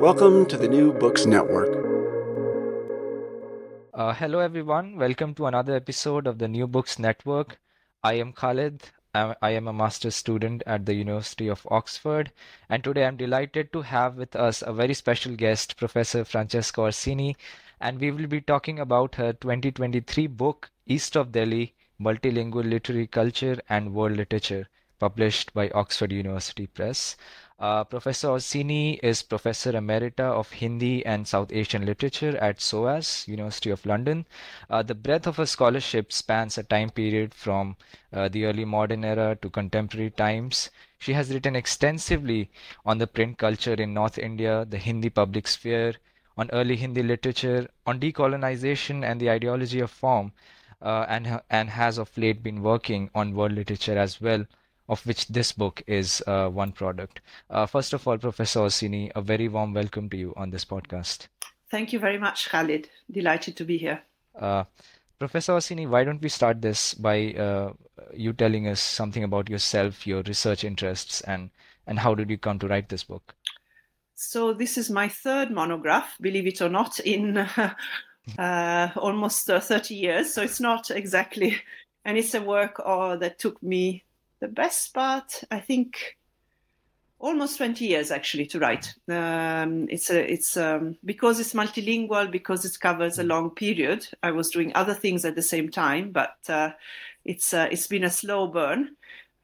Welcome to the New Books Network. Uh, hello, everyone. Welcome to another episode of the New Books Network. I am Khalid. I am a master's student at the University of Oxford, and today I'm delighted to have with us a very special guest, Professor Francesca Orsini, and we will be talking about her 2023 book, East of Delhi Multilingual Literary Culture and World Literature, published by Oxford University Press. Uh, Professor Orsini is Professor Emerita of Hindi and South Asian Literature at SOAS, University of London. Uh, the breadth of her scholarship spans a time period from uh, the early modern era to contemporary times. She has written extensively on the print culture in North India, the Hindi public sphere, on early Hindi literature, on decolonization and the ideology of form, uh, and, and has of late been working on world literature as well of which this book is uh, one product. Uh, first of all, Professor Orsini, a very warm welcome to you on this podcast. Thank you very much, Khalid. Delighted to be here. Uh, Professor Orsini, why don't we start this by uh, you telling us something about yourself, your research interests, and, and how did you come to write this book? So, this is my third monograph, believe it or not, in uh, almost uh, 30 years. So, it's not exactly, and it's a work that took me the best part, I think, almost 20 years actually to write. Um, it's a, it's um, because it's multilingual, because it covers a long period. I was doing other things at the same time, but uh, it's uh, it's been a slow burn.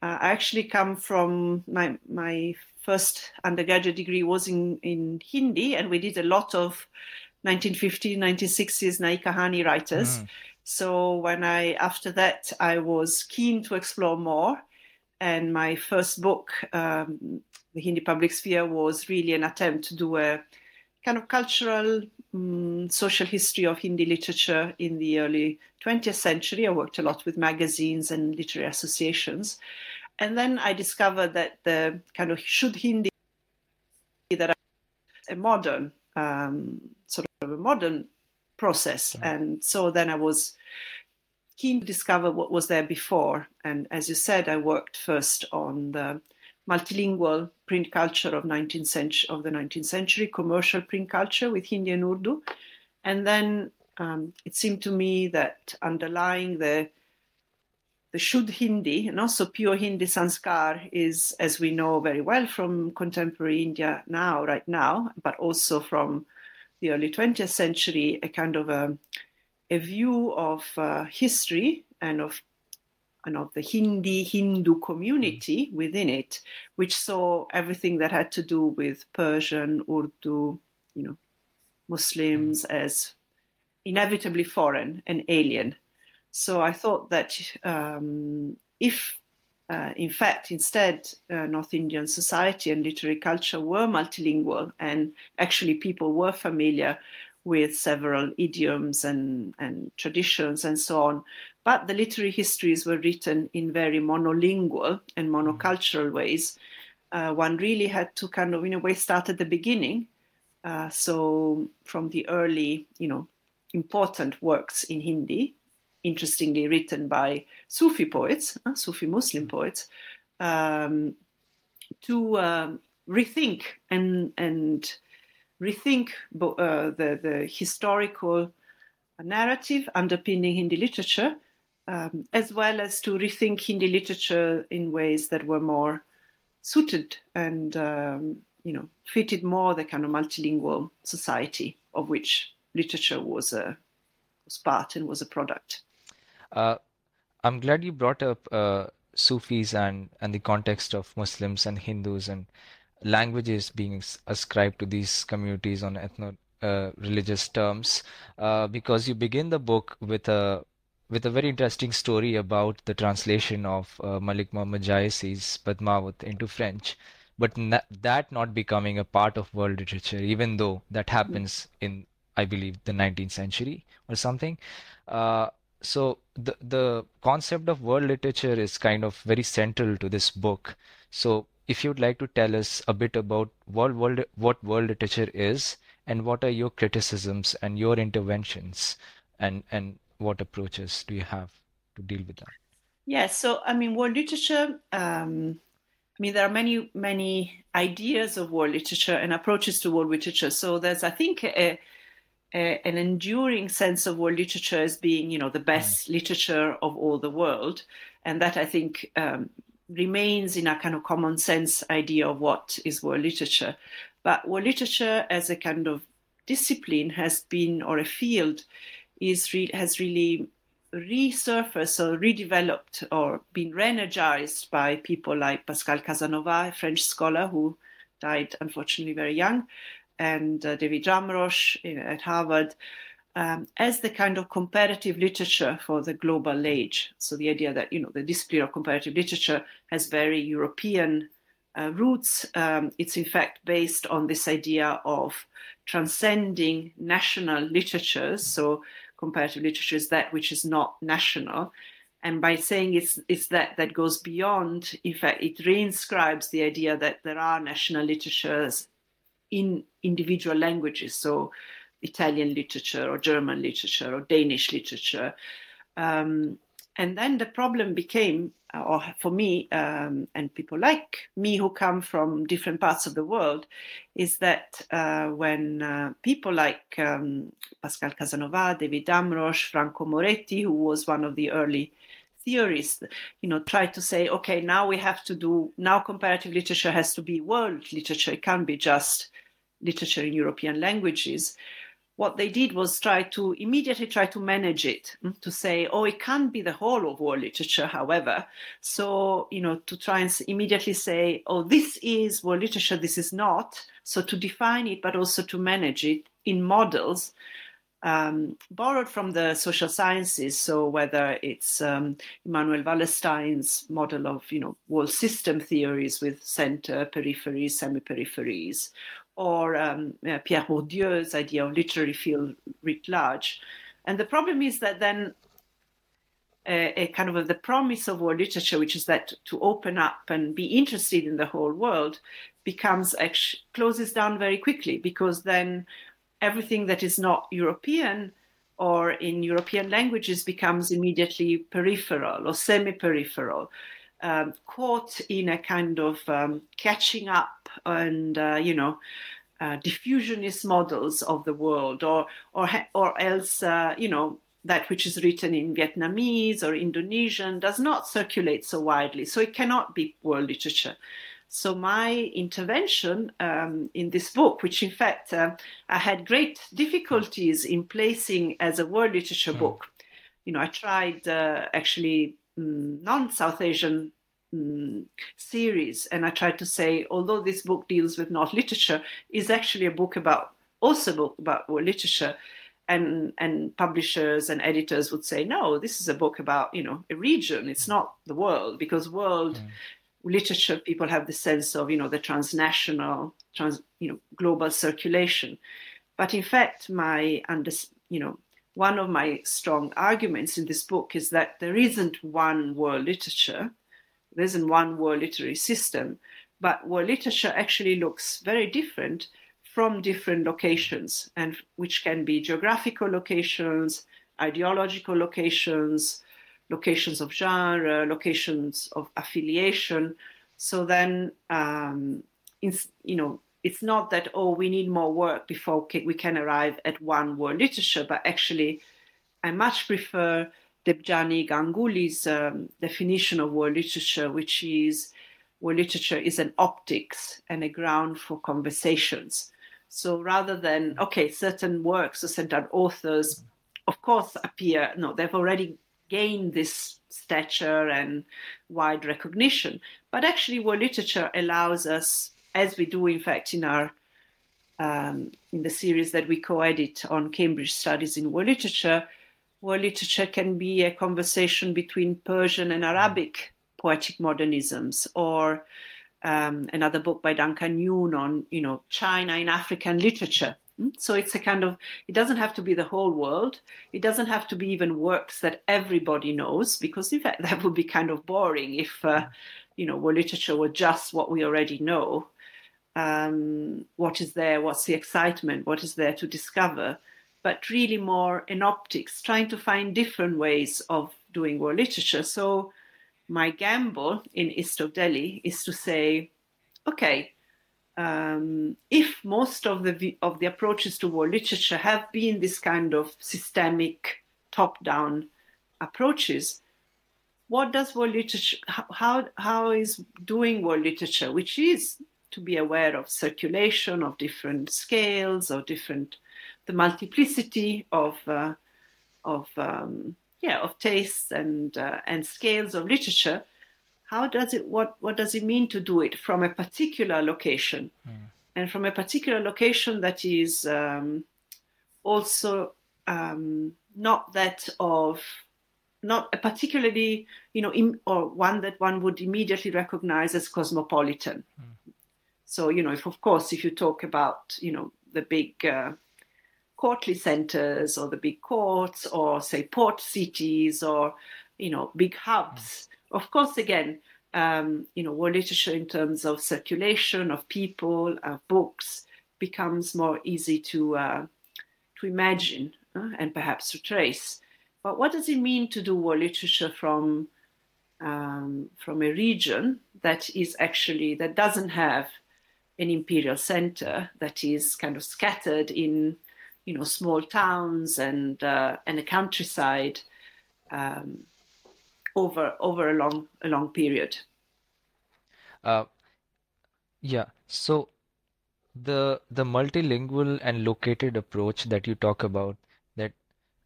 Uh, I actually come from my my first undergraduate degree was in in Hindi, and we did a lot of 1950s, 1960s Nai Kahani writers. Mm. So when I after that I was keen to explore more and my first book, um, The Hindi Public Sphere, was really an attempt to do a kind of cultural, um, social history of Hindi literature in the early 20th century. I worked a lot with magazines and literary associations. And then I discovered that the kind of Shuddh Hindi that a modern um, sort of a modern process. And so then I was keen to discover what was there before. And as you said, I worked first on the multilingual print culture of 19th century of the 19th century, commercial print culture with Hindi and Urdu, and then um, it seemed to me that underlying the the Shuddh Hindi, and also pure Hindi Sanskar, is, as we know very well from contemporary India now, right now, but also from the early 20th century, a kind of a a view of uh, history and of and of the Hindi Hindu community within it, which saw everything that had to do with Persian, Urdu, you know, Muslims as inevitably foreign and alien. So I thought that um, if, uh, in fact, instead, uh, North Indian society and literary culture were multilingual and actually people were familiar with several idioms and, and traditions and so on. But the literary histories were written in very monolingual and monocultural ways. Uh, one really had to kind of, in a way, start at the beginning. Uh, so, from the early, you know, important works in Hindi, interestingly written by Sufi poets, uh, Sufi Muslim poets, um, to um, rethink and and rethink uh, the, the historical narrative underpinning Hindi literature, um, as well as to rethink Hindi literature in ways that were more suited and um, you know, fitted more the kind of multilingual society of which literature was a was part and was a product. Uh, I'm glad you brought up uh, Sufis and and the context of Muslims and Hindus and languages being ascribed to these communities on ethno uh, religious terms uh, because you begin the book with a with a very interesting story about the translation of uh, Malik Muhammad Jaisi's Padmavat into French, but that not becoming a part of world literature, even though that happens in, I believe, the 19th century or something. Uh, so the the concept of world literature is kind of very central to this book. So if you'd like to tell us a bit about what world what world literature is and what are your criticisms and your interventions and and what approaches do you have to deal with that? Yes, so I mean, world literature. Um, I mean, there are many, many ideas of world literature and approaches to world literature. So there's, I think, a, a, an enduring sense of world literature as being, you know, the best mm. literature of all the world, and that I think um, remains in a kind of common sense idea of what is world literature. But world literature as a kind of discipline has been, or a field, is re- has really resurfaced or redeveloped or been re-energized by people like Pascale Casanova, a French scholar who died unfortunately very young, and uh, David Damrosch at Harvard, um, as the kind of comparative literature for the global age. So the idea that you know the discipline of comparative literature has very European uh, roots. Um, it's in fact based on this idea of transcending national literatures. So comparative literature is that which is not national. And by saying it's, it's that that goes beyond, in fact, it reinscribes the idea that there are national literatures in individual languages. So Italian literature or German literature or Danish literature. Um, and then the problem became, uh, or for me um, and people like me who come from different parts of the world, is that uh, when uh, people like um, Pascale Casanova, David Damrosch, Franco Moretti, who was one of the early theorists, you know, try to say, okay, now we have to do, now comparative literature has to be world literature. It can't be just literature in European languages what they did was try to immediately try to manage it mm, to say oh it can't be the whole of world literature however. So you know to try and immediately say oh this is world literature this is not so to define it but also to manage it in models um, borrowed from the social sciences. So whether it's um, Immanuel Wallerstein's model of you know world system theories with center peripheries semi-peripheries or um, uh, Pierre Bourdieu's idea of literary field writ large. And the problem is that then a, uh, a, kind of a, the promise of world literature, which is that to open up and be interested in the whole world, becomes closes down very quickly because then everything that is not European or in European languages becomes immediately peripheral or semi-peripheral um, caught in a kind of um, catching up and uh, you know uh, diffusionist models of the world, or or or else uh, you know that which is written in Vietnamese or Indonesian does not circulate so widely, so it cannot be world literature. So my intervention um, in this book, which in fact uh, I had great difficulties in placing as a world literature mm. book, you know, I tried uh, actually mm, non-South Asian um, series, and I tried to say, although this book deals with not literature, is actually a book about also a book about world literature, and and publishers and editors would say, no, this is a book about you know a region. It's not the world because world. Mm. Literature, people have the sense of, you know, the transnational, trans, you know, global circulation. But in fact, my under, you know, one of my strong arguments in this book is that there isn't one world literature there isn't one world literary system, but world literature actually looks very different from different locations, and which can be geographical locations, ideological locations, locations of genre, locations of affiliation. So then, um, you know, it's not that oh we need more work before we can arrive at one world literature, but actually, I much prefer Debjani Ganguly's um, definition of world literature, which is world literature is an optics and a ground for conversations. So rather than, okay, certain works or certain authors, of course, appear, no, they've already gained this stature and wide recognition. But actually, world literature allows us, as we do, in fact, in our um, in the series that we co-edit on Cambridge Studies in World Literature, world literature can be a conversation between Persian and Arabic poetic modernisms, or um, another book by Duncan Yoon on, you know, China in African literature. Hmm? So it's a kind of, it doesn't have to be the whole world. It doesn't have to be even works that everybody knows, because in fact, that would be kind of boring if, uh, you know, world literature were just what we already know. Um, what is there? What's the excitement? What is there to discover? But really more in optics, trying to find different ways of doing world literature. So my gamble in East of Delhi is to say, okay, um, if most of the of the approaches to world literature have been this kind of systemic top-down approaches, what does world literature how how is doing world literature, which is to be aware of circulation of different scales or different the multiplicity of uh, of um, yeah of tastes and uh, and scales of literature how does it what what does it mean to do it from a particular location mm. and from a particular location that is um, also um, not that of not a particularly you know Im, or one that one would immediately recognize as cosmopolitan mm. so you know if of course if you talk about you know the big uh, courtly centers or the big courts or say port cities or you know big hubs mm. of course again um, you know world literature in terms of circulation of people of books becomes more easy to uh, to imagine uh, and perhaps to trace but what does it mean to do world literature from um, from a region that is actually that doesn't have an imperial center that is kind of scattered in you know small towns and uh, and a countryside um, over over a long a long period. Uh, yeah. So the the multilingual and located approach that you talk about that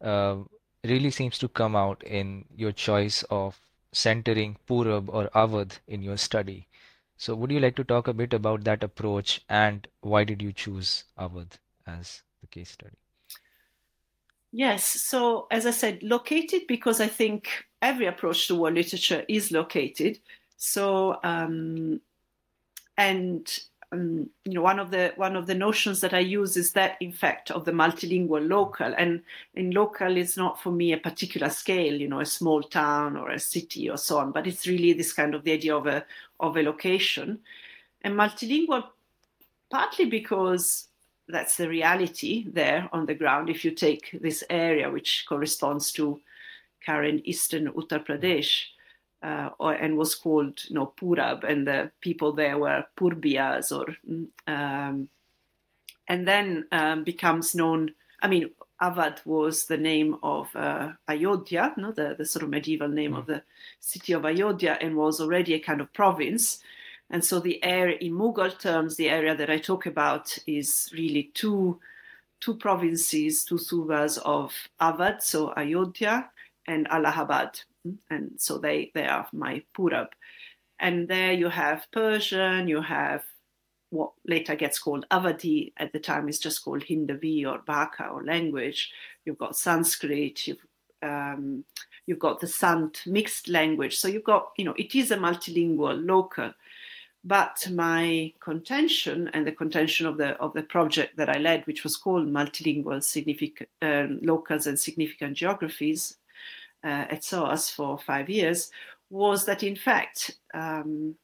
uh, really seems to come out in your choice of centering Purab or Awadh in your study. So would you like to talk a bit about that approach and why did you choose Awadh as the case study? Yes. So, as I said, located because I think every approach to world literature is located. So, um, and um, you know, one of the one of the notions that I use is that, in fact, of the multilingual local. And in local is not for me a particular scale, you know, a small town or a city or so on, but it's really this kind of the idea of a of a location. And multilingual, partly because that's the reality there on the ground. If you take this area, which corresponds to current eastern Uttar Pradesh, uh, or, and was called you know, Purab, and the people there were Purbiyas, or um, and then um, becomes known. I mean, Awadh was the name of uh, Ayodhya, no, the, the sort of medieval name mm. of the city of Ayodhya, and was already a kind of province. And so the area in Mughal terms, the area that I talk about is really two, two provinces, two subas of Awadh, so Ayodhya and Allahabad. And so they, they are my Purab. And there you have Persian, you have what later gets called Awadhi, at the time is just called Hindavi or Bhaka or language. You've got Sanskrit, you've um, you've got the Sant mixed language. So you've got, you know, it is a multilingual local. But my contention and the contention of the of the project that I led, which was called Multilingual Significant um, Locals and Significant Geographies uh, at SOAS for five years, was that in fact, um,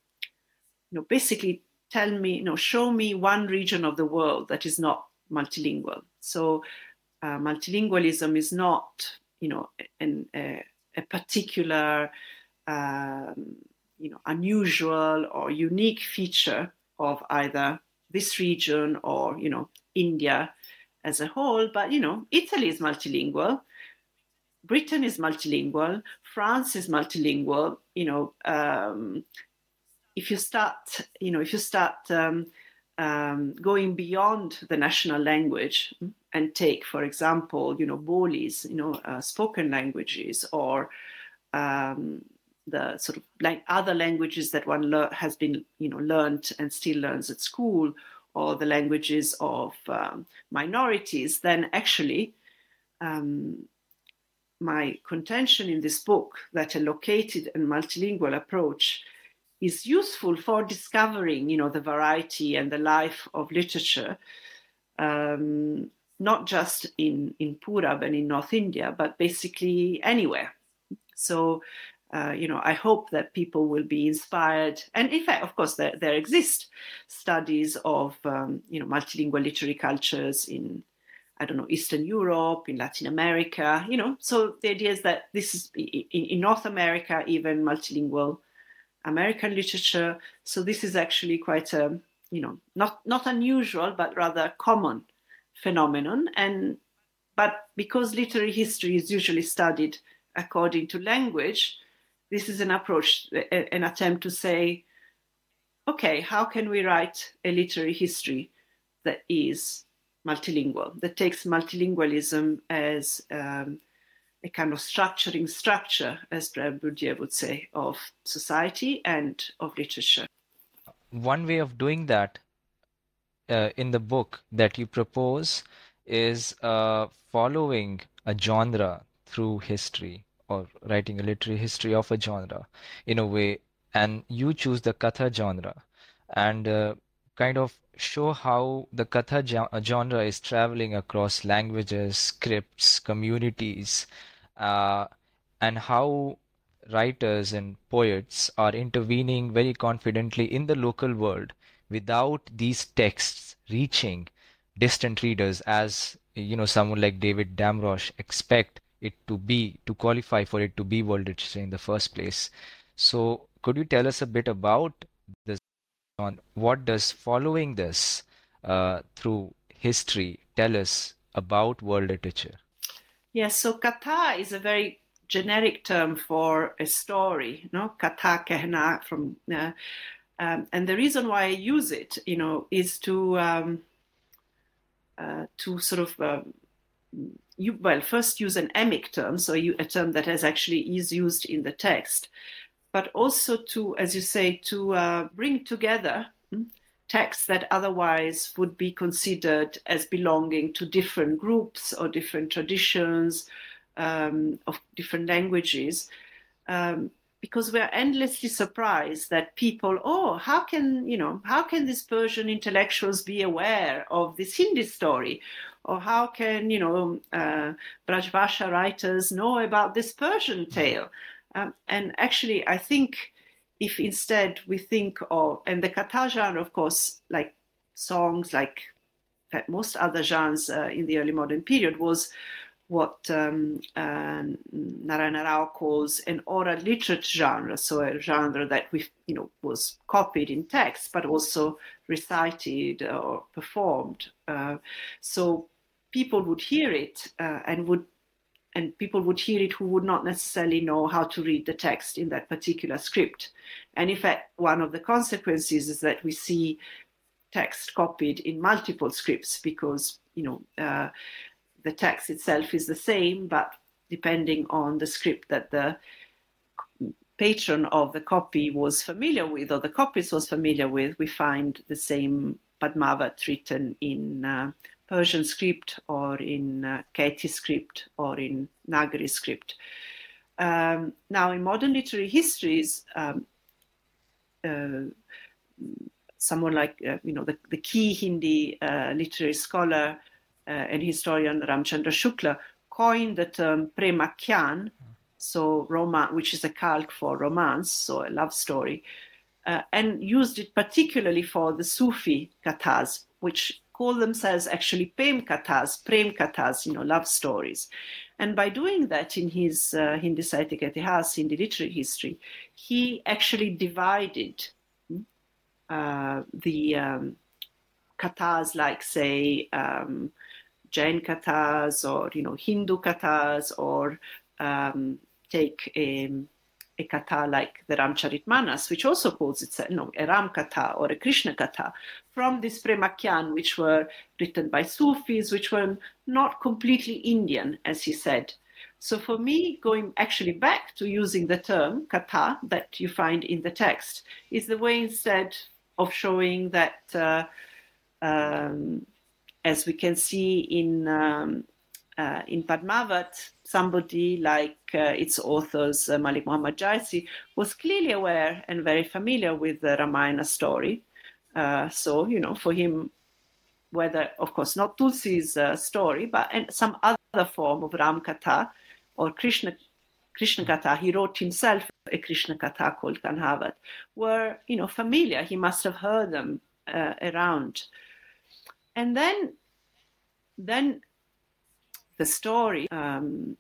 you know, basically tell me, you know, show me one region of the world that is not multilingual. So uh, multilingualism is not, you know, an, a, a particular um, you know, unusual or unique feature of either this region or, you know, India as a whole. But, you know, Italy is multilingual. Britain is multilingual. France is multilingual. You know, um, if you start, you know, if you start um, um, going beyond the national language and take, for example, you know, Bolis, you know, uh, spoken languages or um, the sort of like other languages that one le- has been, you know, learned and still learns at school, or the languages of um, minorities, then actually um, my contention in this book that a located and multilingual approach is useful for discovering, you know, the variety and the life of literature, um, not just in in Purab and in North India, but basically anywhere. So, uh, you know, I hope that people will be inspired. And in fact, of course, there there exist studies of um, you know multilingual literary cultures in I don't know, Eastern Europe, in Latin America, you know. So the idea is that this is in, in North America, even multilingual American literature. So this is actually quite a, you know, not not unusual, but rather common phenomenon. And but because literary history is usually studied according to language, this is an approach, an attempt to say, okay, how can we write a literary history that is multilingual, that takes multilingualism as um, a kind of structuring structure, as Bourdieu would say, of society and of literature. One way of doing that uh, in the book that you propose is uh, following a genre through history or writing a literary history of a genre in a way and you choose the katha genre and uh, kind of show how the Katha uh, genre is traveling across languages, scripts, communities, uh, and how writers and poets are intervening very confidently in the local world without these texts reaching distant readers as you know someone like David Damrosch expect it to be to qualify for it to be world literature in the first place so could you tell us a bit about this on what does following this uh, through history tell us about world literature? Yes, so katha is a very generic term for a story, no? Katha kehna from, uh, um, and the reason why I use it, you know, is to um, uh, to sort of uh, you well first use an emic term, so you, a term that has actually is used in the text, but also to, as you say, to uh, bring together hmm, texts that otherwise would be considered as belonging to different groups or different traditions um, of different languages. Um, because we're endlessly surprised that people, oh, how can you know, how can these Persian intellectuals be aware of this Hindi story, or how can you know uh, Brajbhasha writers know about this Persian tale? Um, and actually, I think if instead we think of, and the Katha genre, of course, like songs, like most other genres uh, in the early modern period, was what um, uh, Narayana Rao calls an oral literature genre, so a genre that we, you know, was copied in text, but also recited or performed. Uh, so people would hear it uh, and would and people would hear it who would not necessarily know how to read the text in that particular script. And in fact, one of the consequences is that we see text copied in multiple scripts because you know uh, the text itself is the same, but depending on the script that the patron of the copy was familiar with or the copyist was familiar with, we find the same Padmavat written in uh, Persian script or in uh, script or in Nagari script. Um, now, in modern literary histories, um, uh, someone like uh, you know the, the key Hindi uh, literary scholar and historian Ramchandra Shukla coined the term premakhyan, so Roma, which is a calque for romance, so a love story, uh, and used it particularly for the Sufi kathas, which call themselves actually Prem Kathas, Prem Kathas, you know, love stories. And by doing that in his uh, Hindi Sahitya Itihas, Hindi literary history, he actually divided hmm, uh, the um, kathas like, say, um, Jain kathas or, you know, Hindu kathas or um, take a, a katha like the Ramcharitmanas, which also calls itself you know, a Ram katha or a Krishna katha, from this Premakhyan, which were written by Sufis, which were not completely Indian, as he said. So for me, going actually back to using the term katha that you find in the text is the way instead of showing that, uh, um, as we can see in um, uh, in Padmavat, somebody like uh, its authors, uh, Malik Muhammad Jaisi, was clearly aware and very familiar with the Ramayana story. Uh, so, you know, for him, whether, of course, not Tulsi's uh, story, but some other form of Ram Katha or Krishna Krishna Katha, he wrote himself a Krishna Katha called Kanhavat, were, you know, familiar. He must have heard them uh, around. And then, then the story um,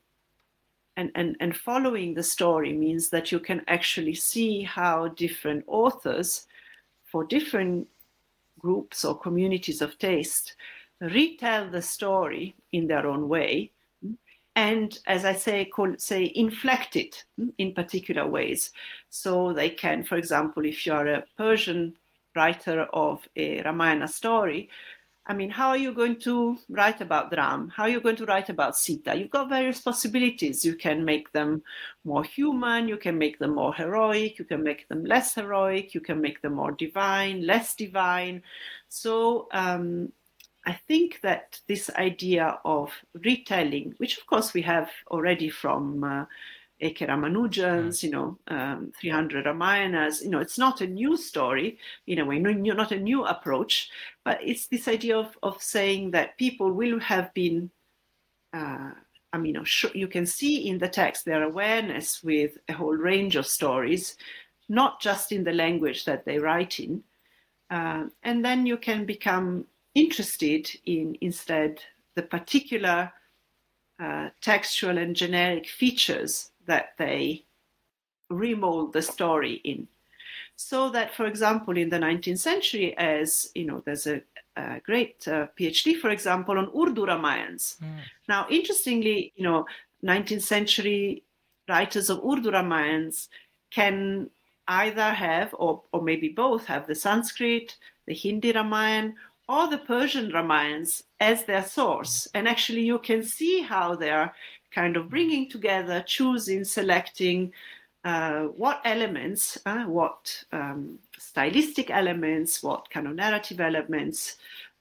and, and, and following the story means that you can actually see how different authors for different groups or communities of taste retell the story in their own way and as i say call, say inflect it in particular ways. So they can for example if you're a persian writer of a ramayana story I mean, how are you going to write about Ram? How are you going to write about Sita? You've got various possibilities. You can make them more human, you can make them more heroic, you can make them less heroic, you can make them more divine, less divine. So um, I think that this idea of retelling, which of course we have already from uh, A.K. Ramanujan's, you know, um, 300 Ramayanas. You know, it's not a new story in a way, no, not a new approach, but it's this idea of, of saying that people will have been, uh, I mean, you can see in the text their awareness with a whole range of stories, not just in the language that they write in. Uh, and then you can become interested in instead the particular uh, textual and generic features that they remold the story in. So that, for example, in the 19th century, as you know, there's a, a great uh, PhD, for example, on Urdu Ramayans. Mm. Now, interestingly, you know, 19th century writers of Urdu Ramayans can either have, or, or maybe both, have the Sanskrit, the Hindi Ramayan, or the Persian Ramayans as their source. And actually, you can see how they're kind of bringing together, choosing, selecting uh, what elements, uh, what um, stylistic elements, what kind of narrative elements,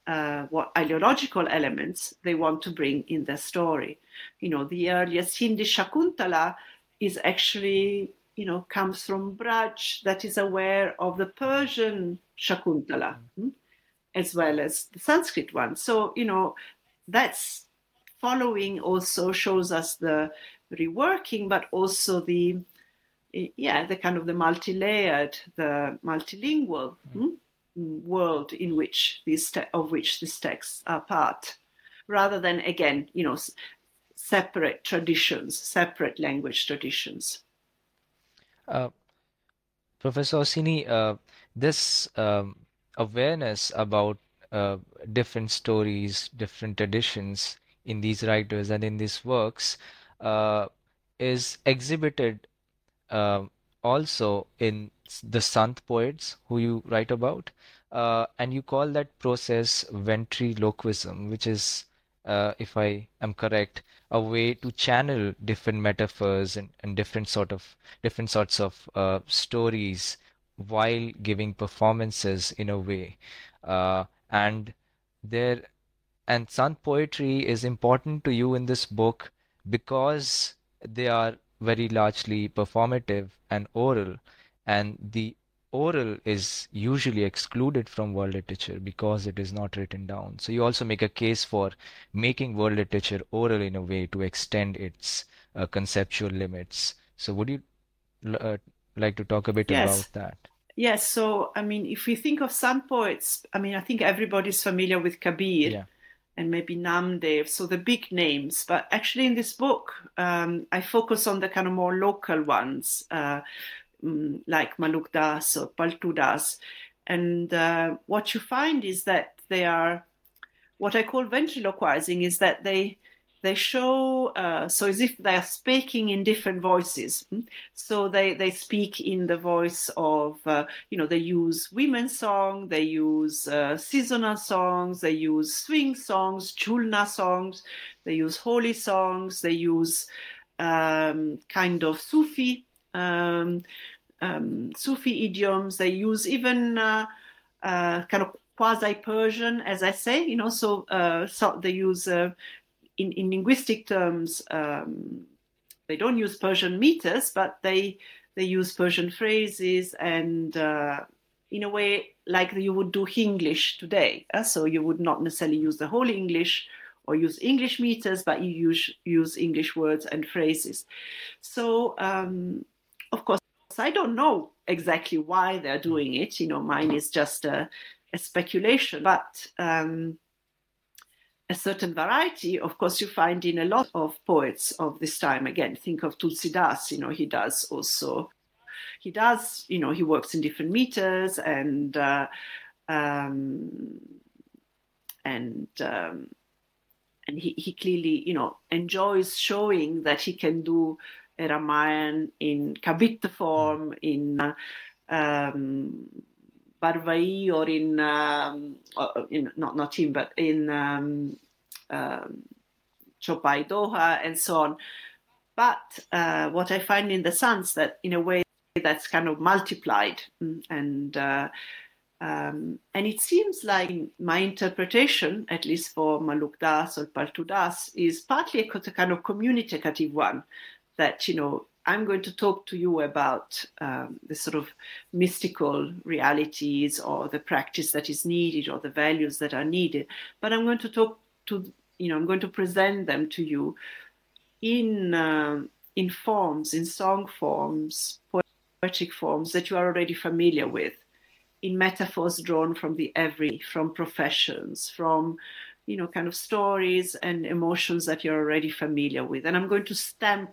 uh, what ideological elements they want to bring in their story. You know, the earliest Hindi Shakuntala is actually, you know, comes from Braj that is aware of the Persian Shakuntala. Mm-hmm. As well as the Sanskrit one. So, you know, that's following also shows us the reworking, but also the yeah the kind of the multi-layered, the multilingual mm. world in which these te- of which these texts are part, rather than again you know separate traditions, separate language traditions. Uh, Professor Orsini, uh, this um, awareness about uh, different stories, different traditions in these writers and in these works uh, is exhibited uh, also in the Sant poets who you write about. Uh, and you call that process ventriloquism, which is, uh, if I am correct, a way to channel different metaphors and, and different sort of different sorts of uh, stories while giving performances in a way. Uh, and there and Sant poetry is important to you in this book because they are very largely performative and oral. And the oral is usually excluded from world literature because it is not written down. So you also make a case for making world literature oral in a way to extend its uh, conceptual limits. So would you uh, like to talk a bit yes. about that? Yes. So i mean if we think of Sant poets i mean i think everybody's familiar with kabir. Yeah and maybe Namdev, so the big names. But actually, in this book, um, I focus on the kind of more local ones, uh, mm, like Maluk Das or Paltu Das. And uh, what you find is that they are, what I call ventriloquizing, is that they they show uh, so as if they are speaking in different voices hmm? so they they speak in the voice of uh, you know they use women's song they use uh, seasonal songs they use swing songs jhulna songs they use Holi songs they use um, kind of sufi um, um, sufi idioms they use even uh, uh, kind of quasi persian as i say you know so, uh, so they use in, in linguistic terms, um, they don't use Persian meters, but they they use Persian phrases and uh, in a way like you would do English today. Uh, so you would not necessarily use the whole English or use English meters, but you use use English words and phrases. So um, of course, I don't know exactly why they're doing it. You know, mine is just a, a speculation, but. Um, a certain variety, of course, you find in a lot of poets of this time. Again, think of Tulsidas, you know, he does also, he does, you know, he works in different meters and, uh, um, and, um, and he, he clearly, you know, enjoys showing that he can do a Ramayan in Kavita form, in uh, um, Barvai or in, um, in not not but in um, um, Chopai Doha and so on. But uh, what I find in the Sants that in a way that's kind of multiplied mm, and uh, um, and it seems like my interpretation, at least for Maluk Das or Paltu Das, is partly a kind of communicative one. That you know I'm going to talk to you about um, the sort of mystical realities or the practice that is needed or the values that are needed. But I'm going to talk to, you know, I'm going to present them to you in, uh, in forms, in song forms, poetic forms that you are already familiar with, in metaphors drawn from the every, from professions, from you know, kind of stories and emotions that you're already familiar with. And I'm going to stamp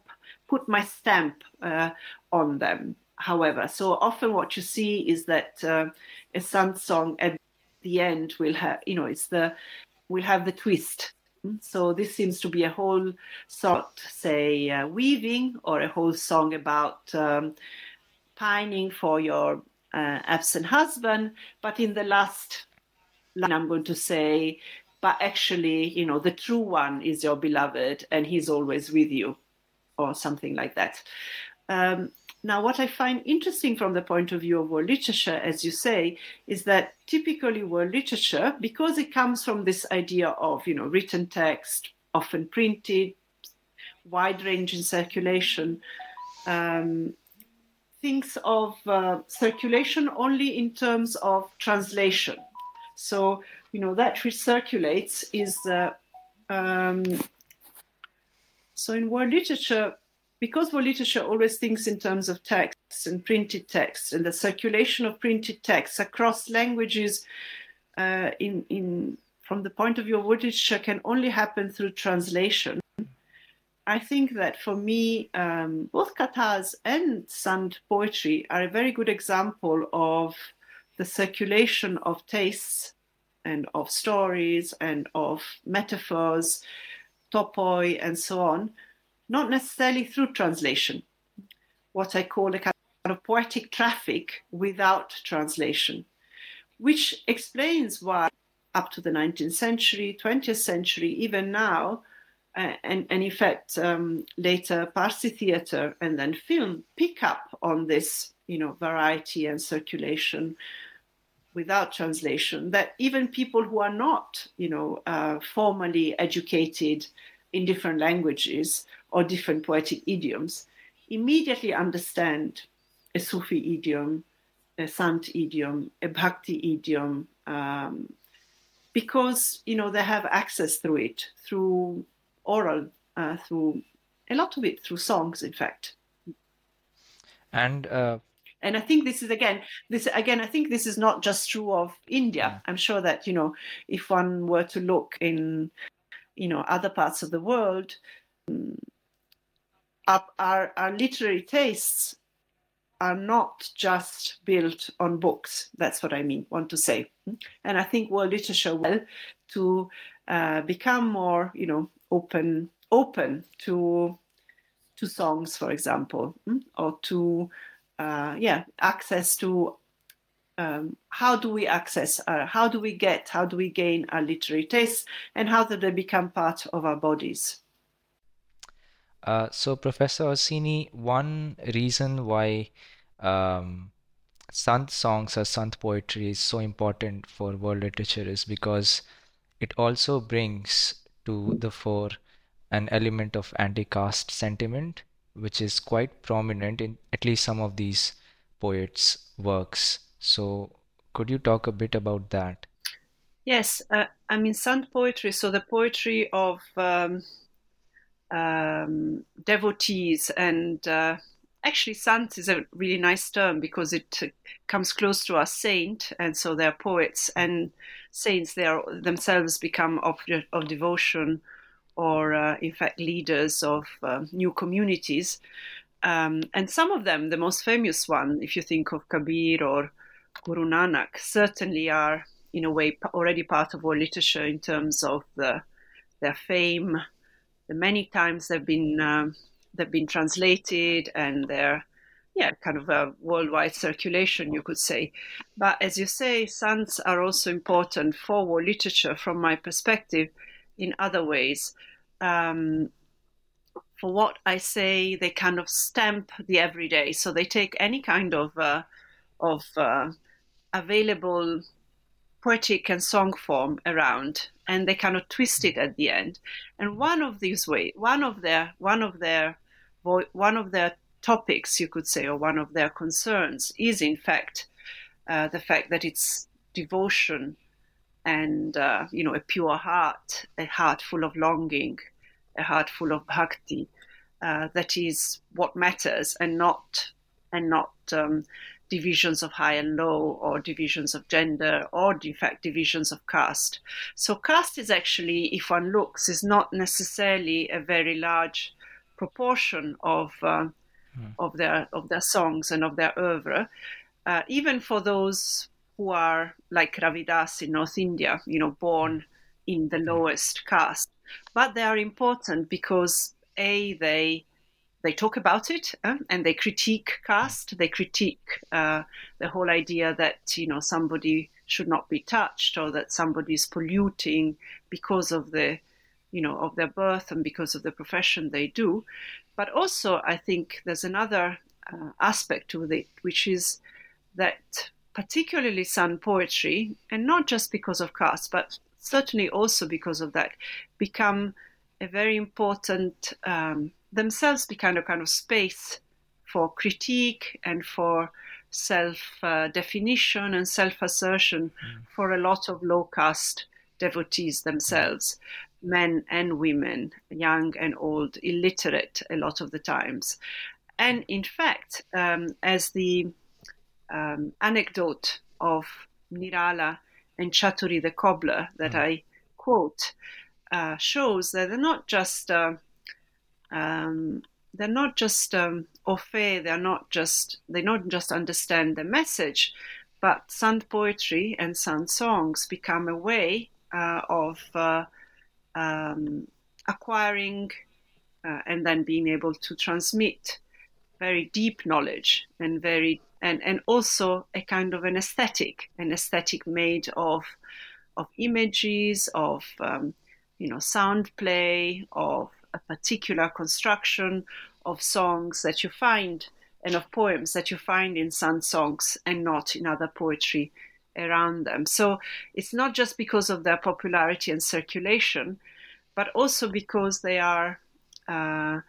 put my stamp uh, on them. However, so often what you see is that uh, a Sant song at the end will have, you know, it's the will have the twist. So this seems to be a whole sort, say, uh, weaving, or a whole song about um, pining for your uh, absent husband. But in the last line, I'm going to say, but actually, you know, the true one is your beloved, and he's always with you or something like that. Um, now, what I find interesting from the point of view of world literature, as you say, is that typically world literature, because it comes from this idea of you know written text, often printed, wide range in circulation, um, thinks of uh, circulation only in terms of translation. So you know that recirculates is uh, um, so in world literature, because world literature always thinks in terms of texts and printed texts and the circulation of printed texts across languages uh, in, in, from the point of view of world literature can only happen through translation. I think that for me, um, both Kathas and Sant poetry are a very good example of the circulation of tastes and of stories and of metaphors topoi, and so on, not necessarily through translation, what I call a kind of poetic traffic without translation, which explains why up to the 19th century, 20th century, even now, uh, and, and in fact, um, later Parsi theatre and then film pick up on this, you know, variety and circulation without translation that even people who are not, you know, uh, formally educated in different languages or different poetic idioms immediately understand a Sufi idiom, a Sant idiom, a Bhakti idiom, um, because you know they have access through it through oral, uh, through a lot of it through songs, in fact. And uh, and i think this is again this again i think this is not just true of india. Yeah. i'm sure that you know if one were to look in you know other parts of the world um, our, our literary tastes are not just built on books. That's what i mean want to say. And i think world literature well to uh, become more, you know, open open to to songs, for example, mm, or to uh, yeah access to um, how do we access, uh, how do we get, how do we gain our literary tastes, and how do they become part of our bodies? Uh, so, Professor Orsini, one reason why um, Sant songs or Sant poetry is so important for world literature is because it also brings to the fore an element of anti-caste sentiment, which is quite prominent in at least some of these poets' works. So, could you talk a bit about that? Yes, uh, I mean, Sant poetry, so the poetry of um, um, devotees, and uh, actually, Sant is a really nice term because it uh, comes close to a saint, and so they're poets and saints, they are themselves become object of devotion or, uh, in fact, leaders of uh, new communities. Um, and some of them, the most famous one, if you think of Kabir or Guru Nanak certainly are, in a way, already part of our literature in terms of the, their fame. The many times they've been um, they've been translated and they're yeah kind of a worldwide circulation you could say but as you say sants are also important for world literature from my perspective in other ways. Um, for what i say they kind of stamp the everyday. So they take any kind of uh, of uh, available poetic and song form around and they kind of twist it at the end. And one of these way one of their one of their one of their topics you could say or one of their concerns is in fact uh, the fact that it's devotion and uh, you know a pure heart a heart full of longing a heart full of bhakti uh, that is what matters and not and not um, divisions of high and low, or divisions of gender, or in fact divisions of caste. So caste is actually, if one looks, is not necessarily a very large proportion of uh, mm. of their of their songs and of their oeuvre. Uh, even for those who are like Ravidas in North India, you know, born in the lowest caste, but they are important because a they they talk about it uh, and they critique caste. They critique uh, the whole idea that you know somebody should not be touched or that somebody is polluting because of the you know of their birth and because of the profession they do. But also, I think there's another uh, aspect to it, which is that particularly Sant poetry, and not just because of caste, but certainly also because of that, become a very important um, themselves become a kind of space for critique and for self uh, definition and self assertion mm. for a lot of low caste devotees themselves, mm. men and women, young and old, illiterate a lot of the times. And in fact, um, as the um, anecdote of Nirala and Chaturi the cobbler that mm. I quote uh, shows that they're not just uh, um, they're not just um, au fait, they're not just they don't just understand the message, but Sant poetry and Sant songs become a way uh, of uh, um, acquiring uh, and then being able to transmit very deep knowledge and very and, and also a kind of an aesthetic, an aesthetic made of of images, of um, you know sound play, of a particular construction of songs that you find and of poems that you find in Sant songs and not in other poetry around them. So it's not just because of their popularity and circulation, but also because they are, uh,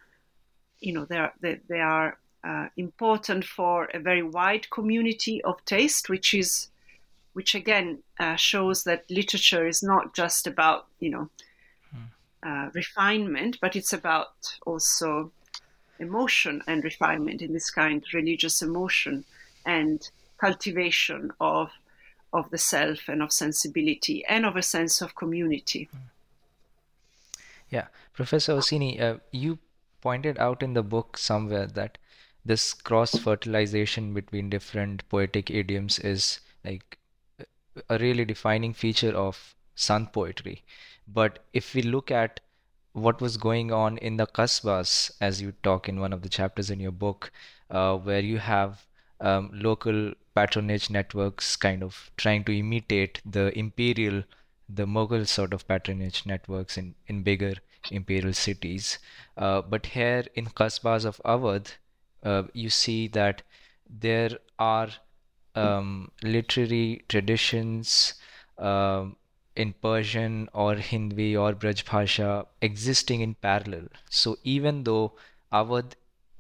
you know, they are they, they are uh, important for a very wide community of taste, which is, which again uh, shows that literature is not just about you know uh, refinement, but it's about also emotion and refinement in this kind, religious emotion and cultivation of of the self and of sensibility and of a sense of community. Yeah, Professor Orsini, uh, you pointed out in the book somewhere that this cross fertilization between different poetic idioms is like a really defining feature of Sant poetry. But if we look at what was going on in the Qasbas, as you talk in one of the chapters in your book, uh, where you have um, local patronage networks kind of trying to imitate the imperial, the Mughal sort of patronage networks in, in bigger imperial cities. Uh, but here in Qasbas of Awadh, uh, you see that there are um, literary traditions uh, in Persian or Hindi or Braj Bhasha existing in parallel. So even though Awadh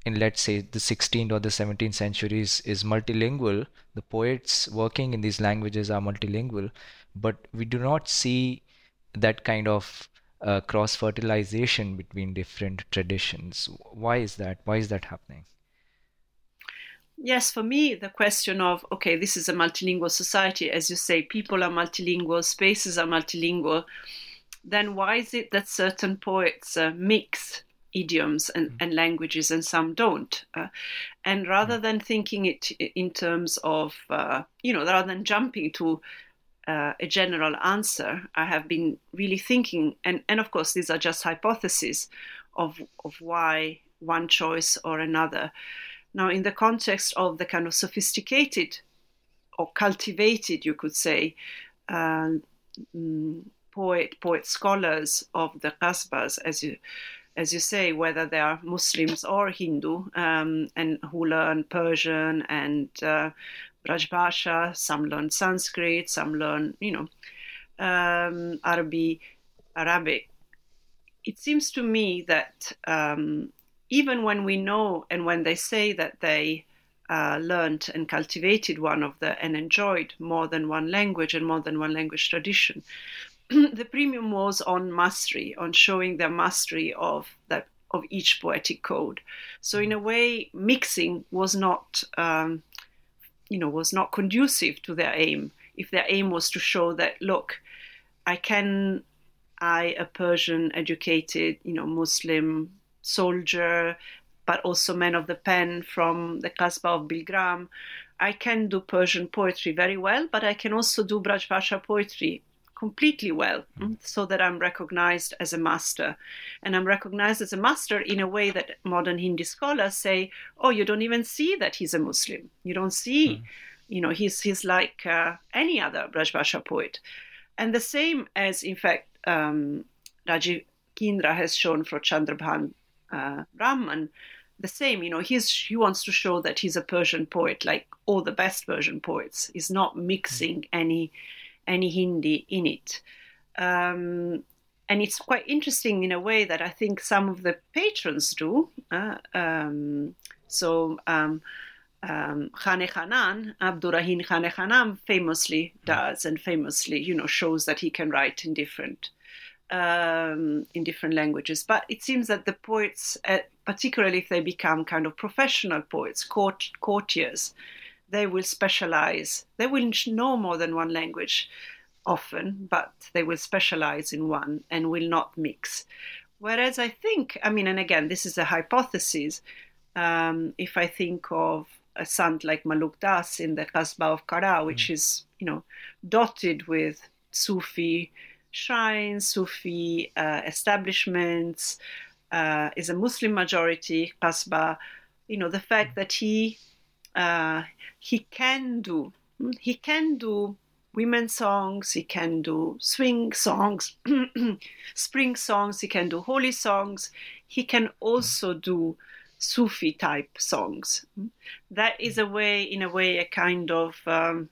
in let's say the 16th or the 17th centuries is multilingual, the poets working in these languages are multilingual, but we do not see that kind of uh, cross fertilization between different traditions. Why is that? Why is that happening? Yes, for me, the question of, okay, this is a multilingual society, as you say, people are multilingual, spaces are multilingual, then why is it that certain poets uh, mix idioms and, mm. and languages and some don't? Uh, and rather mm. than thinking it in terms of, uh, you know, rather than jumping to uh, a general answer, I have been really thinking, and, and of course, these are just hypotheses of, of why one choice or another. Now, in the context of the kind of sophisticated or cultivated, you could say, uh, poet, poet scholars of the Qasbas, as you, as you say, whether they are Muslims or Hindu, um, and who learn Persian and uh, some learn Sanskrit, some learn, you know, um, Arabic, Arabic. It seems to me that um, even when we know and when they say that they uh, learned and cultivated one of the and enjoyed more than one language and more than one language tradition, the premium was on mastery, on showing their mastery of that of each poetic code. So in a way, mixing was not, um, you know, was not conducive to their aim. If their aim was to show that, look, I can, I, a Persian educated, you know, Muslim soldier, but also man of the pen from the Qasba of Bilgram. I can do Persian poetry very well, but I can also do Braj Bhasha poetry completely well mm. so that I'm recognized as a master. And I'm recognized as a master in a way that modern Hindi scholars say, oh, you don't even see that he's a Muslim. You don't see, mm. you know, he's, he's like uh, any other Braj Bhasha poet. And the same as, in fact, um, Rajeev Kinra has shown for Chandrabhan uh, the same. You know, he's he wants to show that he's a Persian poet, like all the best Persian poets. He's not mixing mm. any any Hindi in it. Um, and it's quite interesting in a way that I think some of the patrons do. Uh, um, so um, um, Khane Khanan, Abdurrahim Khane Khanan famously mm. does and famously, you know, shows that he can write in different um, in different languages. But it seems that the poets, uh, particularly if they become kind of professional poets, court, courtiers, they will specialize. They will know more than one language often, but they will specialize in one and will not mix. Whereas I think, I mean, and again, this is a hypothesis. Um, if I think of a sant like Maluk Das in the Qasba of Kara, which mm. is, you know, dotted with Sufi shrines, Sufi uh, establishments, uh, is a Muslim majority, Qasba. You know, the fact that he uh, he can do he can do women's songs, he can do swing songs, spring songs, he can do Holi songs, he can also do Sufi type songs. That is a way, in a way, a kind of um,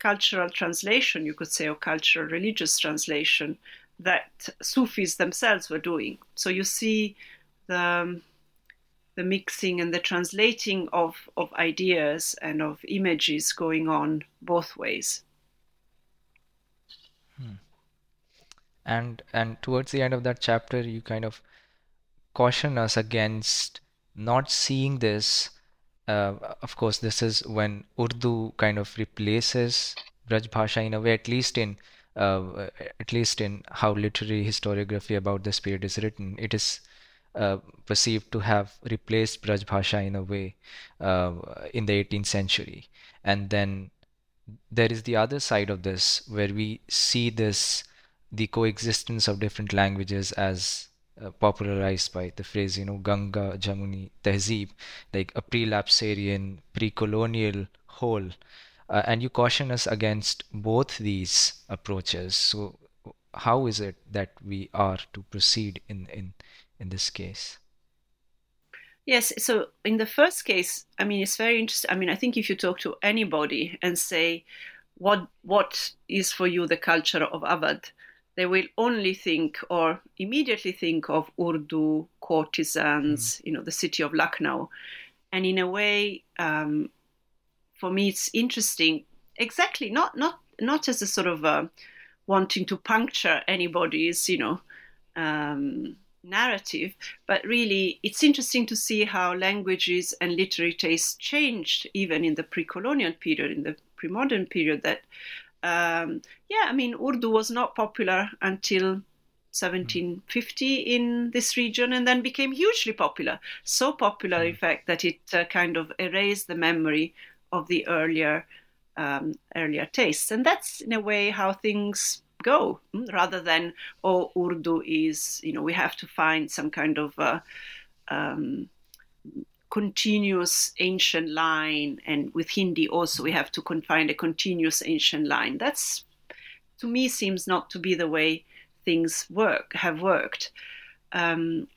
cultural translation, you could say, or cultural religious translation that Sufis themselves were doing. So you see the, the mixing and the translating of, of ideas and of images going on both ways. Hmm. And and towards the end of that chapter, you kind of caution us against not seeing this uh, of course, this is when Urdu kind of replaces Braj Bhasha in a way, at least in uh, at least in how literary historiography about this period is written. It is uh, perceived to have replaced Braj Bhasha in a way uh, in the 18th century. And then there is the other side of this where we see this the coexistence of different languages as uh, popularized by the phrase, you know, Ganga Jamuni Tehzeeb, like a pre-lapsarian, pre-colonial whole. Uh, and you caution us against both these approaches. So, how is it that we are to proceed in in in this case? Yes. So in the first case, I mean, it's very interesting. I mean, I think if you talk to anybody and say, "What what is for you the culture of Awadh?" They will only think or immediately think of Urdu courtesans, mm. you know, the city of Lucknow. And in a way, um, for me, it's interesting. Exactly, not not not as a sort of uh, wanting to puncture anybody's, you know, um, narrative, but really, it's interesting to see how languages and literary tastes changed even in the pre-colonial period, in the pre-modern period. That um, yeah, I mean, Urdu was not popular until 1750 in this region and then became hugely popular. So popular, in hmm. fact, that it uh, kind of erased the memory of the earlier um, earlier tastes. And that's in a way how things go, hmm, rather than oh, Urdu is you know we have to find some kind of uh, um, continuous ancient line, and with Hindi also we have to find a continuous ancient line. That's to me seems not to be the way things work have worked. Um,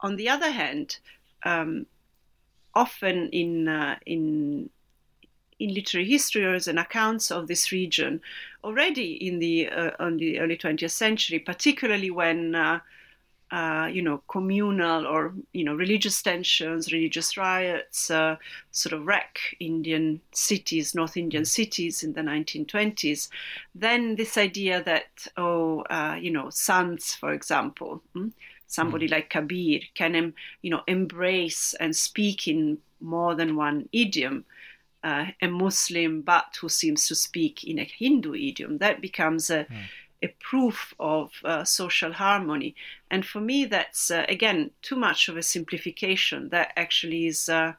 on the other hand, um, often in uh, in in literary histories and accounts of this region, already in the uh, on the early 20th century, particularly when uh, uh, you know, communal or you know, religious tensions, religious riots, uh, sort of wreck Indian cities, North Indian cities in the 1920s. Then this idea that oh, uh, you know, sants, for example, hmm, somebody mm. like Kabir can, you know, embrace and speak in more than one idiom. Uh, a Muslim, but who seems to speak in a Hindu idiom, that becomes a mm a proof of uh, social harmony. And for me, that's uh, again too much of a simplification. That actually is uh,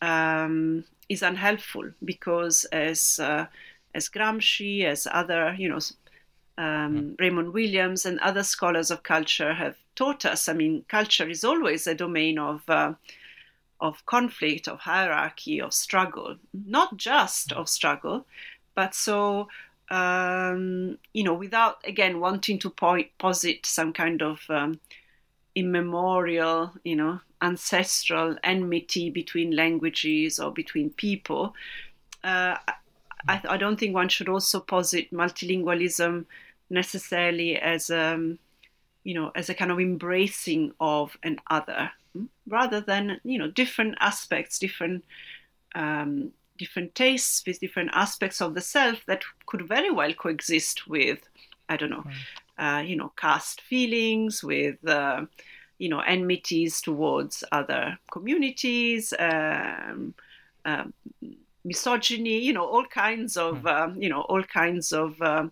um, is unhelpful because as uh, as Gramsci, as other you know um, mm. Raymond Williams and other scholars of culture have taught us. I mean, culture is always a domain of uh, of conflict, of hierarchy, of struggle, not just of struggle, but so um, you know, without again wanting to point, posit some kind of um, immemorial, you know, ancestral enmity between languages or between people. Uh, I, I, don't think one should also posit multilingualism necessarily as um, you know, as a kind of embracing of an other, hmm, rather than you know different aspects, different um, different tastes, with different aspects of the self that could very well coexist with, I don't know, uh, you know, caste feelings, with, uh, you know, enmities towards other communities, um, uh, misogyny, you know, all kinds of, hmm. um, you know, all kinds of, um,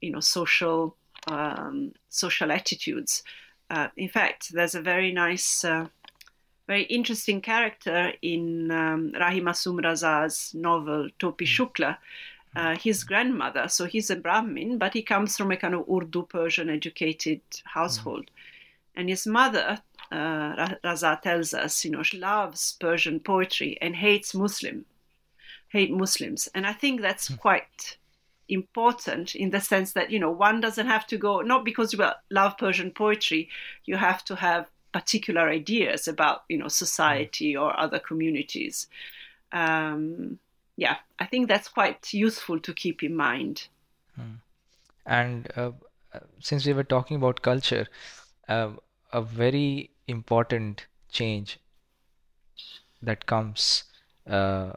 you know, social um, social attitudes. Uh, in fact, there's a very nice uh, very interesting character in um, Rahi Masoom Raza's novel Topi hmm. Shukla. Uh, his grandmother, so he's a Brahmin, but he comes from a kind of Urdu Persian educated household. Mm-hmm. And his mother, uh, Raza tells us, you know, she loves Persian poetry and hates Muslim, hate Muslims. And I think that's mm-hmm. quite important in the sense that, you know, one doesn't have to go, not because you love Persian poetry, you have to have particular ideas about you know society or other communities. Um, yeah, I think that's quite useful to keep in mind. Hmm. And uh, since we were talking about culture, uh, a very important change that comes uh,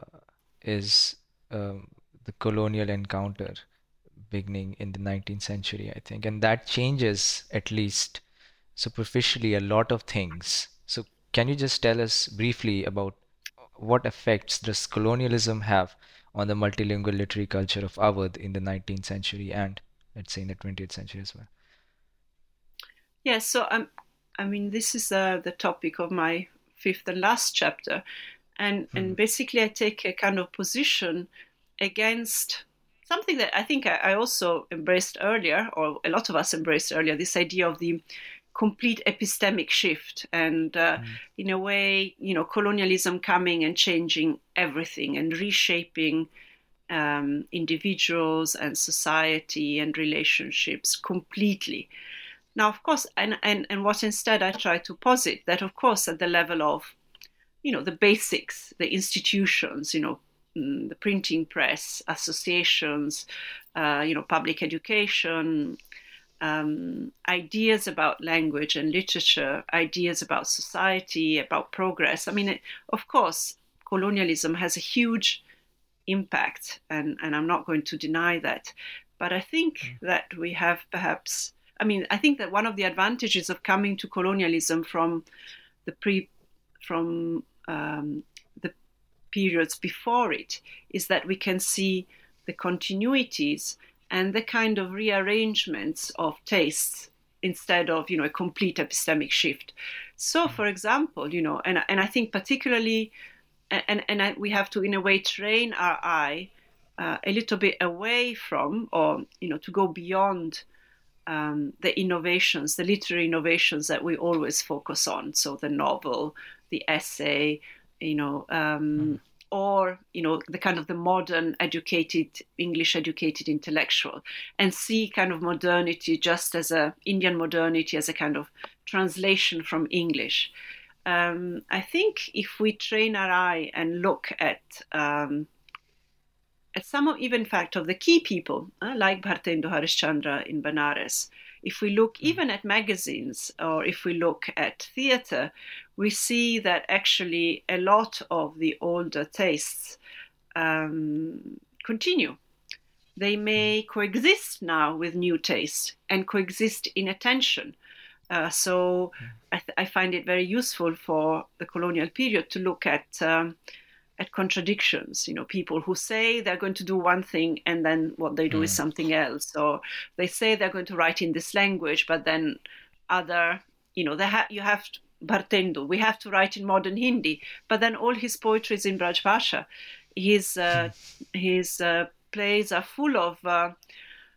is um, the colonial encounter beginning in the 19th century, I think, and that changes at least superficially a lot of things. So, can you just tell us briefly about what effects does colonialism have on the multilingual literary culture of Awadh in the 19th century and let's say in the 20th century as well? Yes, so um, I mean, this is uh, the topic of my fifth and last chapter, and mm. and basically I take a kind of position against something that I think I, also embraced earlier, or a lot of us embraced earlier, this idea of the complete epistemic shift and uh, mm. in a way you know colonialism coming and changing everything and reshaping um, individuals and society and relationships completely now of course and, and and what instead i try to posit that of course at the level of you know the basics the institutions you know mm, the printing press associations uh, you know public education um, ideas about language and literature, ideas about society, about progress. I mean, it, of course, colonialism has a huge impact, and, and I'm not going to deny that. But I think mm. that we have perhaps, I mean, I think that one of the advantages of coming to colonialism from the pre, from um, the periods before it is that we can see the continuities and the kind of rearrangements of tastes instead of you know a complete epistemic shift. So mm. for example you know and, and i think particularly and and I, we have to in a way train our eye uh, a little bit away from or you know to go beyond um, the innovations the literary innovations that we always focus on. So the novel the essay you know um, mm or you know the kind of the modern educated english educated intellectual and see kind of modernity just as a indian modernity as a kind of translation from english. Um, i think if we train our eye and look at um, at some of even fact of the key people uh, like bhartendu harishchandra in banaras if we look hmm. even at magazines or if we look at theater, we see that actually a lot of the older tastes um, continue. They may hmm. coexist now with new tastes and coexist in attention. Uh, so hmm. I, th- I, find it very useful for the colonial period to look at um, at contradictions you know people who say they're going to do one thing and then what they do mm. is something else or they say they're going to write in this language but then other you know they have you have to, Bhartendu, we have to write in modern Hindi, but then all his poetry is in Braj Bhasha. His uh, his uh, plays are full of uh,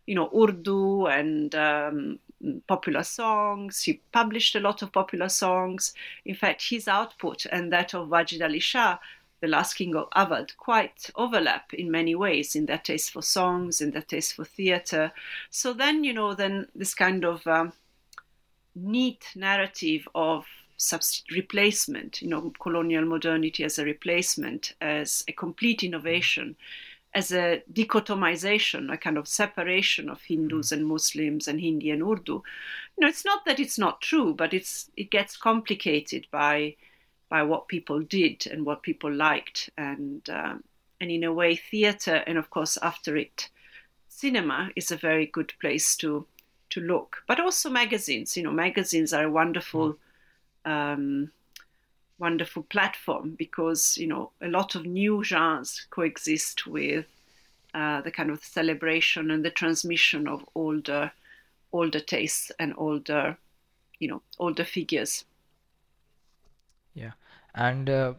you know Urdu and um, popular songs. He published a lot of popular songs. In fact, his output and that of Wajid Ali Shah the last king of Awadh quite overlap in many ways in their taste for songs, in their taste for theater. So then, you know, then this kind of um, neat narrative of subst- replacement, you know, colonial modernity as a replacement, as a complete innovation, as a dichotomization, a kind of separation of Hindus and Muslims and Hindi and Urdu. You know, it's not that it's not true, but it's it gets complicated by by what people did and what people liked, and um, and in a way, theatre and of course after it, cinema is a very good place to to look. But also magazines. You know, magazines are a wonderful. Um, wonderful platform because you know a lot of new genres coexist with uh, the kind of celebration and the transmission of older older tastes and older you know older figures yeah and uh,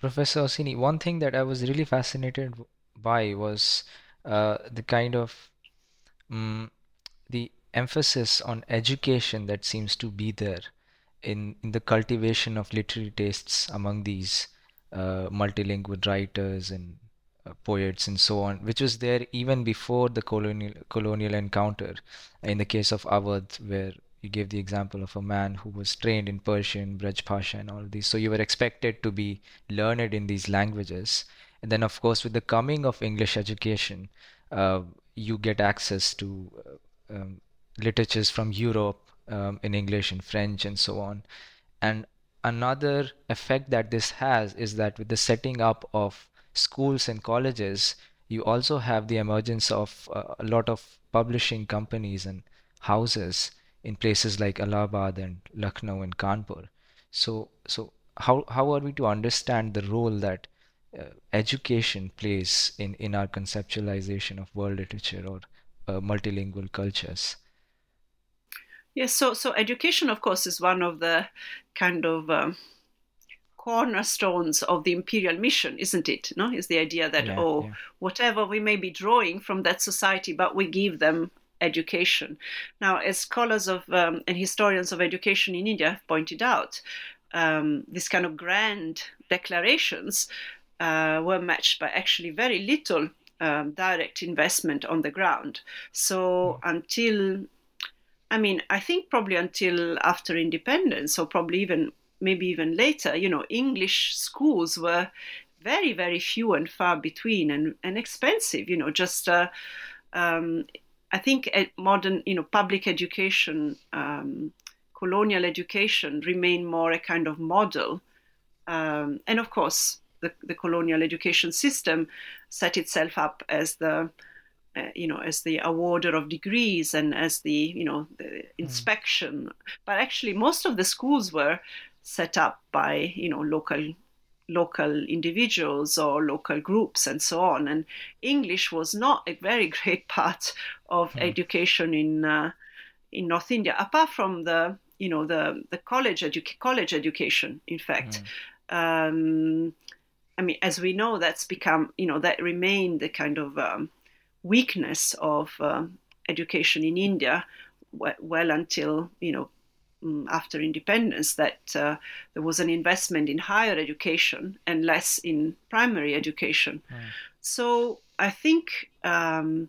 Professor Orsini, one thing that I was really fascinated by was uh, the kind of um, the emphasis on education that seems to be there in, in the cultivation of literary tastes among these uh, multilingual writers and uh, poets and so on, which was there even before the colonial colonial encounter. In the case of Awadh, where you gave the example of a man who was trained in Persian, Braj Bhasha, and all of these. So you were expected to be learned in these languages. And then, of course, with the coming of English education, uh, you get access to uh, um, literatures from Europe um, in English and French and so on. And another effect that this has is that with the setting up of schools and colleges, you also have the emergence of uh, a lot of publishing companies and houses in places like Allahabad and Lucknow and Kanpur. So, so how, how are we to understand the role that uh, education plays in, in our conceptualization of world literature or uh, multilingual cultures? Yes, so so education, of course, is one of the kind of um, cornerstones of the imperial mission, isn't it? No, is the idea that Yeah, oh, yeah. whatever we may be drawing from that society, but we give them education. Now, as scholars of um, and historians of education in India have pointed out, um, this kind of grand declarations uh, were matched by actually very little um, direct investment on the ground. So until, I mean, I think probably until after independence, or probably even maybe even later, you know, English schools were very, very few and far between and, and expensive, you know, just. Uh, um, I think modern, you know, public education, um, colonial education, remain more a kind of model, um, and of course, the, the colonial education system set itself up as the, uh, you know, as the awarder of degrees and as the, you know, the inspection. But actually, most of the schools were set up by, you know, local local individuals or local groups and so on. And English was not a very great part of Hmm. education in uh, in North India, apart from the you know the the college edu- college education. In fact, um, I mean, as we know, that's become you know that remained the kind of um, weakness of um, education in India we- well until you know mm, after independence that uh, there was an investment in higher education and less in primary education. So I think um,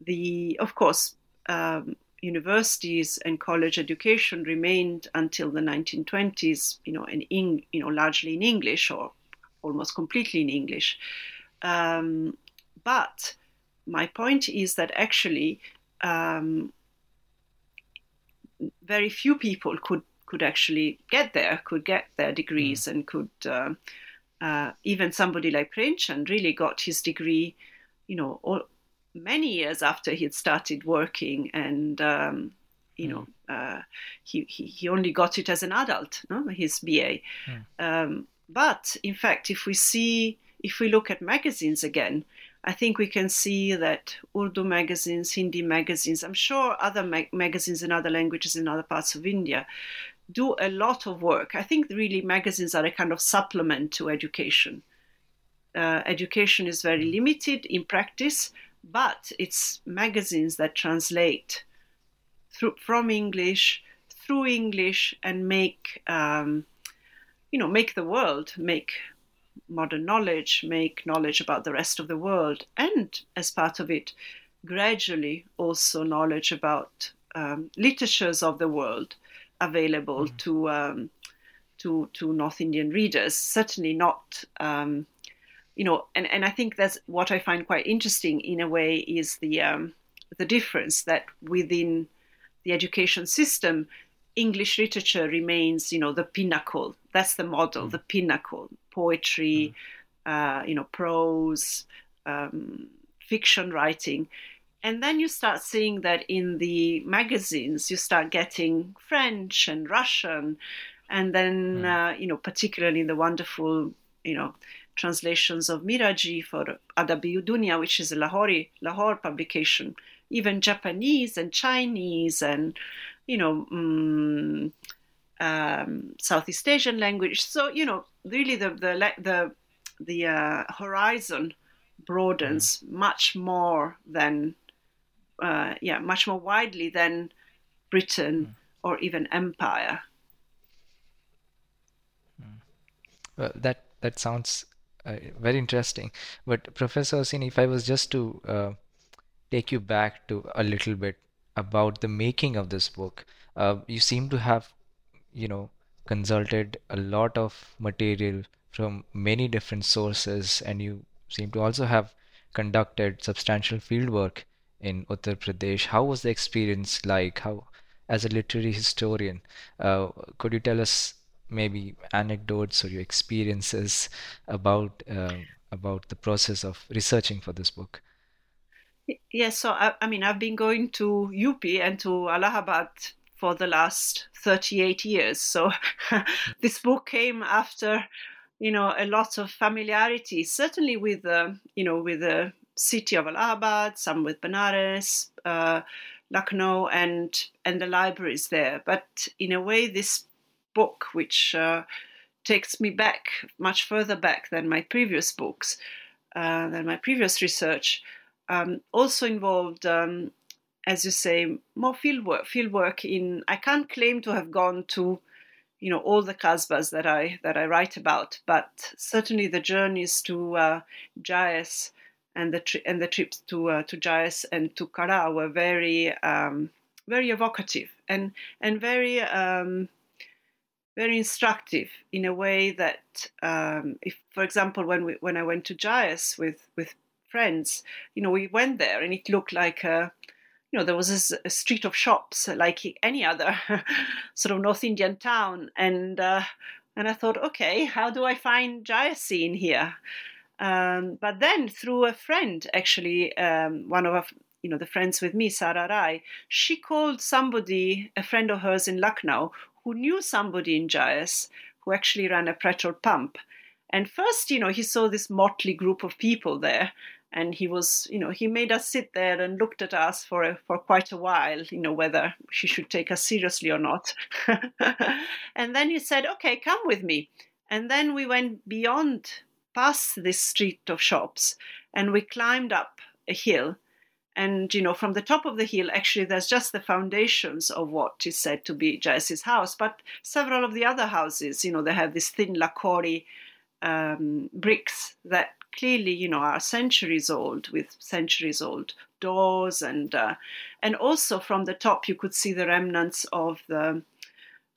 the, of course, um, universities and college education remained until the 1920s, you know, in, in you know largely in English or almost completely in English. Um, but my point is that actually um, very few people could could actually get there, could get their degrees, and could uh, uh, even somebody like Premchand really got his degree, you know, all, many years after he had started working, and um, you know, uh, he, he he only got it as an adult, no, his BA. Um, but in fact, if we see, if we look at magazines again, I think we can see that Urdu magazines, Hindi magazines, I'm sure other mag- magazines in other languages in other parts of India do a lot of work. I think really magazines are a kind of supplement to education. Uh, education is very limited in practice, but it's magazines that translate through, from English through English and make um, you know make the world make modern knowledge, make knowledge about the rest of the world, and as part of it, gradually also knowledge about um, literatures of the world available to um, to to North Indian readers. Certainly not. Um, you know, and, and I think that's what I find quite interesting in a way is the um, the difference that within the education system, English literature remains, you know, the pinnacle. That's the model, the pinnacle. Poetry, uh, you know, prose, um, fiction writing. And then you start seeing that in the magazines, you start getting French and Russian, and then, uh, you know, particularly in the wonderful, you know, translations of Miraji for Adabi Dunya, which is a Lahori, Lahore publication, even Japanese and Chinese and, you know, mm, um, Southeast Asian language. So, you know, really the, the, the, the uh, horizon broadens much more than, uh, yeah, much more widely than Britain or even empire. Well, that that sounds uh, very interesting. But Professor Orsini, if I was just to uh, take you back to a little bit about the making of this book, uh, you seem to have, you know, consulted a lot of material from many different sources, and you seem to also have conducted substantial fieldwork in Uttar Pradesh. How was the experience like? How, as a literary historian, uh, could you tell us maybe anecdotes or your experiences about uh, about the process of researching for this book? Yes, so I, I mean, I've been going to UP and to Allahabad for the last 38 years. So this book came after, you know, a lot of familiarity, certainly with, the, you know, with the city of Allahabad, some with Benares, uh, Lucknow, and and the libraries there. But in a way, this book, which uh, takes me back much further back than my previous books, uh, than my previous research. Um, also involved, um, as you say, more field work. Field work in I can't claim to have gone to, you know, all the qasbas that I that I write about, but certainly the journeys to uh, Jais and the tri- and the trips to uh, to Jais and to Kara were very um, very evocative and and very um, very instructive in a way that um, if for example when we when I went to Jais with with friends. You know we went there and it looked like a you know there was a, street of shops like any other sort of North Indian town. And uh, and I thought okay how do I find Jais scene here? Um, but then through a friend actually um, one of our you know the friends with me Sara Rai she called somebody a friend of hers in Lucknow who knew somebody in Jais who actually ran a petrol pump. And first, you know, he saw this motley group of people there, and he was, you know, he made us sit there and looked at us for a, for quite a while, you know, whether she should take us seriously or not. and then he said, "Okay, come with me." And then we went beyond, past this street of shops, and we climbed up a hill and you know from the top of the hill actually there's just the foundations of what is said to be Jaisi's house but several of the other houses you know they have these thin lakori um, bricks that clearly you know are centuries old with centuries old doors and uh, and also from the top you could see the remnants of the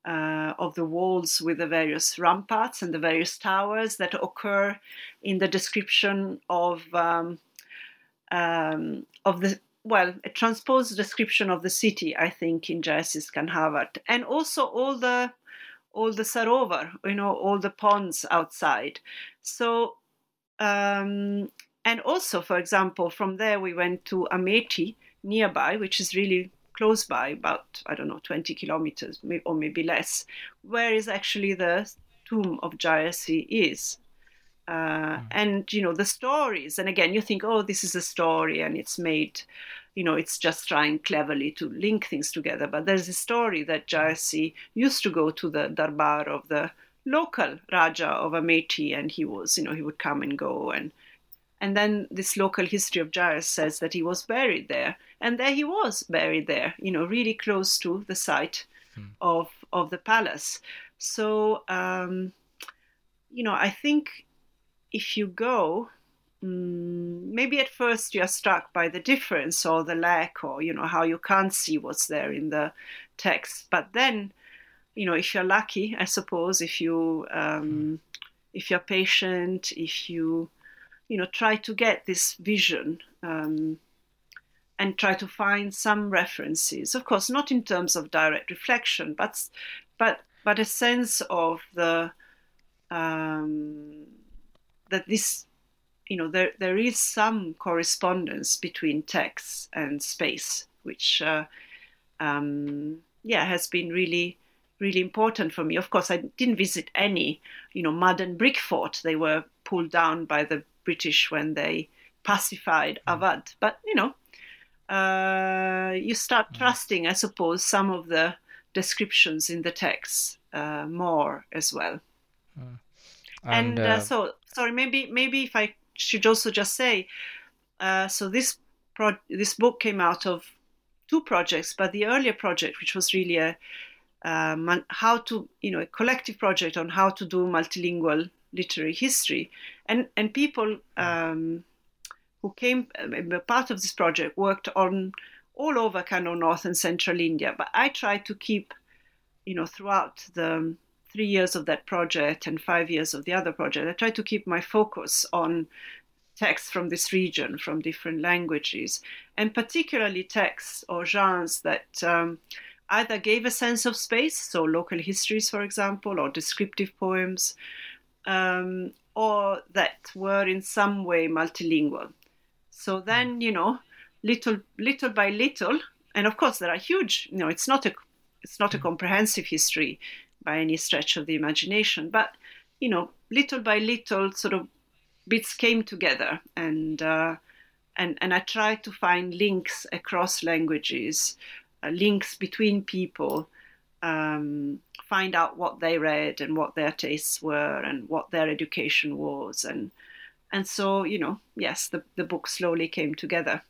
uh, of the walls with the various ramparts and the various towers that occur in the description of um, um, of the well, a transposed description of the city, I think, in Jaisi's Kanhavat, and also all the all the sarovar, you know, all the ponds outside. So, um, and also, for example, from there we went to Amethi nearby, which is really close by, about I don't know, 20 kilometers or maybe less, where is actually the tomb of Jayasi is. Uh, mm. and you know the stories and again you think oh this is a story and it's made you know it's just trying cleverly to link things together but there's a story that Jayasi used to go to the darbar of the local raja of Amethi and he was you know he would come and go and and then this local history of Jayas says that he was buried there and there he was buried there you know really close to the site mm. of of the palace so um, you know I think if you go, mm, maybe at first you're struck by the difference or the lack or, you know, how you can't see what's there in the text. But then, you know, if you're lucky, I suppose, if you, um, if you're patient, if you, you know, try to get this vision, um, and try to find some references. Of course, not in terms of direct reflection, but but but a sense of the um, that this you know there there is some correspondence between text and space which uh, um, yeah has been really really important for me of course i didn't visit any you know mud and brick fort they were pulled down by the british when they pacified mm. Awadh but you know uh, you start mm. trusting i suppose some of the descriptions in the text uh, more as well mm. and, and uh, uh, so sorry, maybe maybe if I should also just say, uh, so this pro- this book came out of two projects, but the earlier project, which was really a um, how to you know a collective project on how to do multilingual literary history, and and people um, who came uh, part of this project worked on all over kind of north and central India, but I tried to keep you know throughout the three years of that project and five years of the other project, I tried to keep my focus on texts from this region, from different languages, and particularly texts or genres that um, either gave a sense of space, so local histories, for example, or descriptive poems, um, or that were in some way multilingual. So then, you know, little little by little, and of course there are huge. You know, it's not a it's not a comprehensive history by any stretch of the imagination. But, you know, little by little, sort of bits came together and uh, and and I tried to find links across languages, links between people. Um, find out what they read and what their tastes were and what their education was and and so you know yes the, the book slowly came together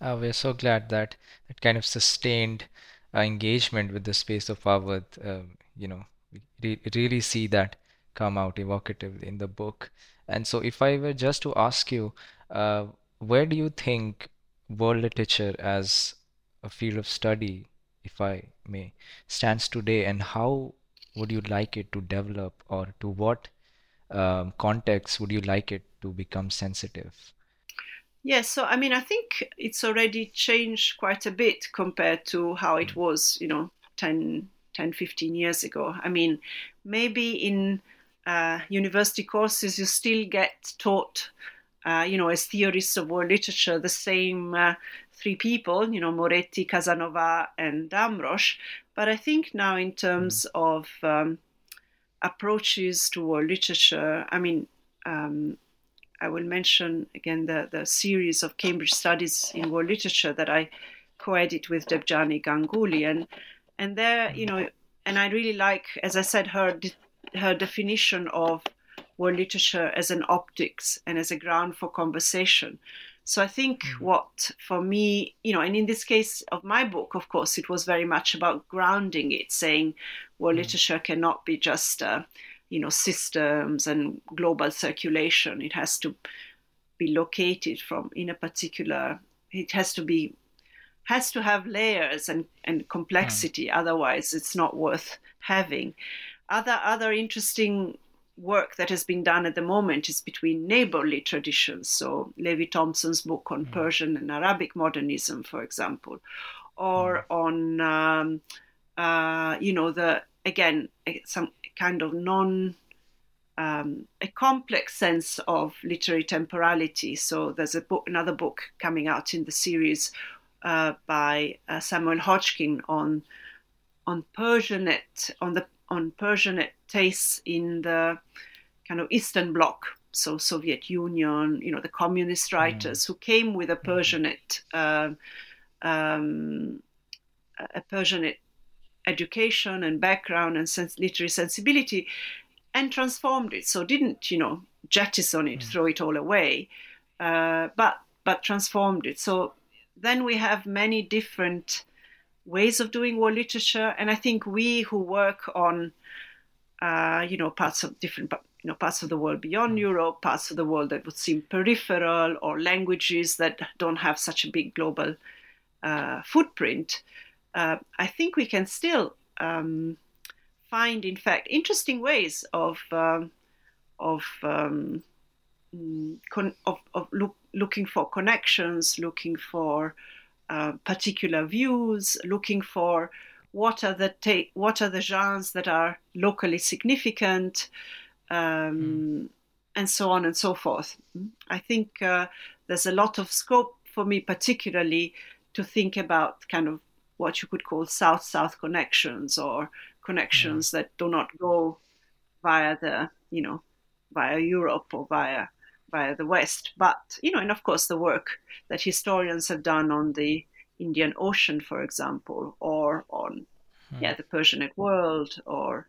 uh, we're so glad that it kind of sustained uh, engagement with the space of Awadh. Uh, you know, we re really see that come out evocatively in the book. And so, if I were just to ask you, uh, where do you think world literature as a field of study, if I may, stands today, and how would you like it to develop, or to what um, context would you like it to become sensitive? Yes, so I mean, I think it's already changed quite a bit compared to how it was, you know, 10, 10 15 years ago. I mean, maybe in uh, university courses, you still get taught, uh, you know, as theorists of world literature, the same uh, three people, you know, Moretti, Casanova, and Damrosch. But I think now, in terms mm. of um, approaches to world literature, I mean, um, I will mention again the, the series of Cambridge Studies in World Literature that I co-edit with Debjani Ganguly, and and there, you know, and I really like, as I said, her her definition of world literature as an optics and as a ground for conversation. So I think mm-hmm. what for me, you know, and in this case of my book, of course, it was very much about grounding it, saying world mm-hmm. literature cannot be just uh, you know systems and global circulation it has to be located from in a particular it has to be has to have layers and, and complexity mm. otherwise it's not worth having other other interesting work that has been done at the moment is between neighborly traditions so levi thompson's book on mm. persian and arabic modernism for example or mm. on um, uh, you know the again some kind of non um, a complex sense of literary temporality. So there's a book, another book coming out in the series uh, by uh, Samuel Hodgkin on on Persianate on the on Persianate tastes in the kind of Eastern Bloc, so Soviet Union, you know, the communist writers mm. who came with a mm-hmm. Persianate uh, um, a Persianate education and background and sens- literary sensibility and transformed it. So didn't, you know, jettison it, mm. throw it all away, uh, but but transformed it. So then we have many different ways of doing world literature, and I think we who work on, uh, you know, parts of different you know parts of the world beyond mm. Europe, parts of the world that would seem peripheral, or languages that don't have such a big global uh, footprint uh, I think we can still um, find, in fact, interesting ways of um, of, um, mm, con- of, of look, looking for connections, looking for uh, particular views, looking for what are the ta- what are the genres that are locally significant, mm. and so on and so forth. I think uh, there's a lot of scope for me, particularly, to think about kind of what you could call south-south connections or connections that do not go via the you know via Europe or via via the West. But you know, and of course the work that historians have done on the Indian Ocean, for example, or on hmm. yeah the Persianate world, or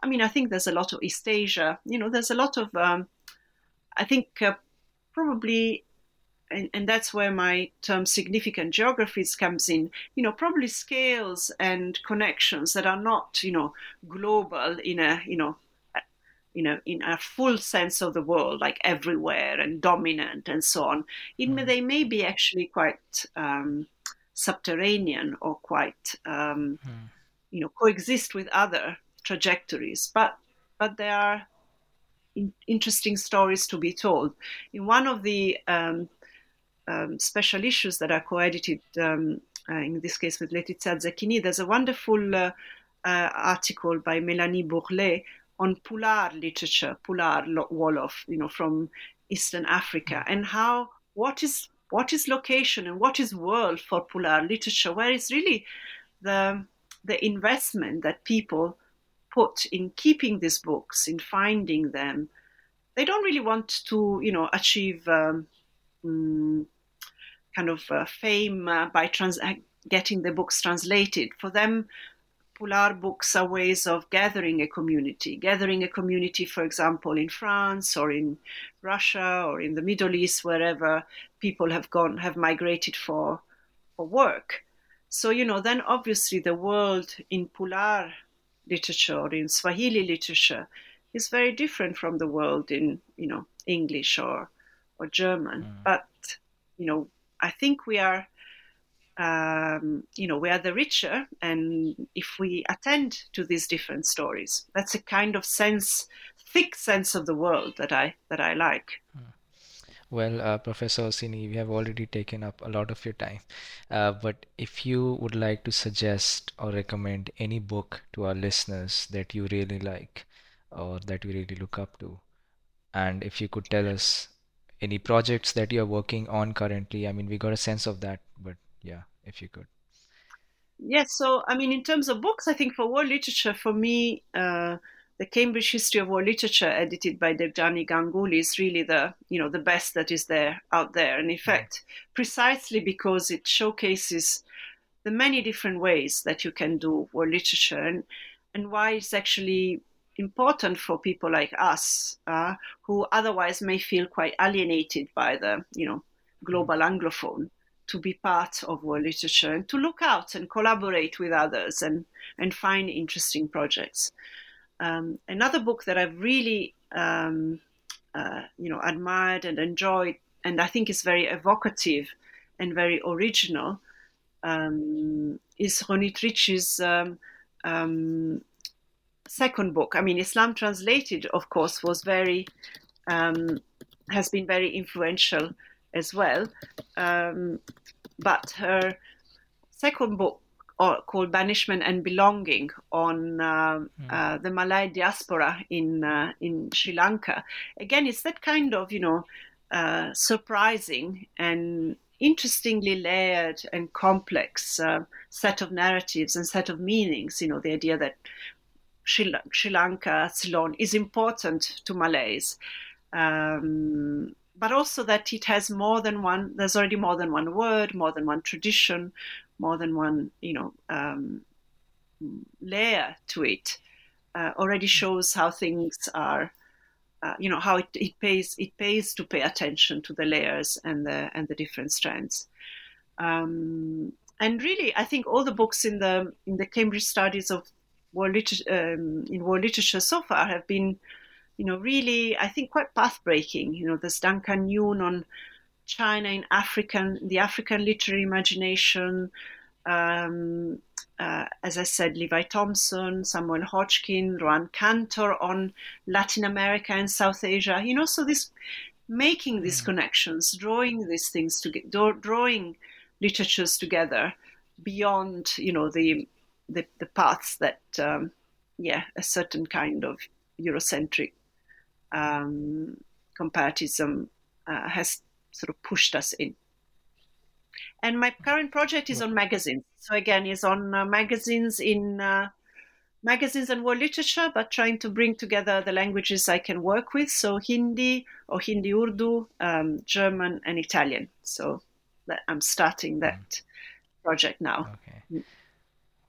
I mean, I think there's a lot of East Asia. You know, there's a lot of um, I think uh, probably and, and that's where my term significant geographies comes in you know probably scales and connections that are not you know global in a you know you know in a full sense of the world like everywhere and dominant and so on it mm. they may be actually quite um, subterranean or quite um, mm. you know coexist with other trajectories but but there are in, interesting stories to be told in one of the um, um, special issues that are co-edited, um, uh, in this case with Letizia Zecchini, there's a wonderful uh, uh, article by Mélanie Bourlet on Pular literature, Pular Wolof, you know, from Eastern Africa, and how what is what is location and what is world for Pular literature, where is really the the investment that people put in keeping these books, in finding them. They don't really want to, you know, achieve um, mm, kind of uh, fame uh, by trans- uh, getting the books translated. For them, Pular books are ways of gathering a community, gathering a community, for example, in France or in Russia or in the Middle East, wherever people have gone, have migrated for, for work. So, you know, then obviously the world in Pular literature or in Swahili literature is very different from the world in, you know, English or, or German. Mm. But, you know, I think we are um, you know, we are the richer, and if we attend to these different stories, that's a kind of sense, thick sense of the world that I that I like. Hmm. Well, uh, Professor Orsini, we have already taken up a lot of your time. Uh, but if you would like to suggest or recommend any book to our listeners that you really like or that you really look up to, and if you could tell us any projects that you're working on currently, I mean, we got a sense of that, but yeah, if you could. Yes, so I mean, in terms of books, I think for world literature, for me, uh, the Cambridge History of World Literature, edited by Debjani Ganguly, is really the you know the best that is there out there, and in fact, precisely because it showcases the many different ways that you can do world literature, and and why it's actually important for people like us uh, who otherwise may feel quite alienated by the you know global anglophone to be part of world literature and to look out and collaborate with others and, and find interesting projects. Um, another book that I've really um, uh, you know admired and enjoyed, and I think is very evocative and very original, um, is Ronit Ricci's um, um, second book. I mean, Islam Translated, of course, was very um, has been very influential as well. But her second book uh, called Banishment and Belonging on uh, mm. the Malay diaspora in uh, in Sri Lanka. Again, it's that kind of you know uh, surprising and interestingly layered and complex set of narratives and set of meanings. You know, the idea that Sri, Sri Lanka, Ceylon is important to Malays. Um, but also that it has more than one there's already more than one word more than one tradition more than one you know um, layer to it uh, already shows how things are uh, you know how it, it pays it pays to pay attention to the layers and the and the different strands um, and really i think all the books in the in the cambridge studies of world literature um, in world literature so far have been you know, really, I think quite path breaking. You know, there's Duncan Yoon on China in African, the African literary imagination. Um, uh, as I said, Levi Thompson, Samuel Hodgkin, Roanne Kantor on Latin America and South Asia. You know, so this making these mm. connections, drawing these things together, drawing literatures together beyond, you know, the the, the paths that, um, yeah, a certain kind of Eurocentric um, comparatism uh, has sort of pushed us in. And my current project is on magazines. So again, is on uh, magazines in uh, magazines and world literature, but trying to bring together the languages I can work with. So Hindi or Hindi Urdu, um, German, and Italian. So that I'm starting that mm. project now. Okay.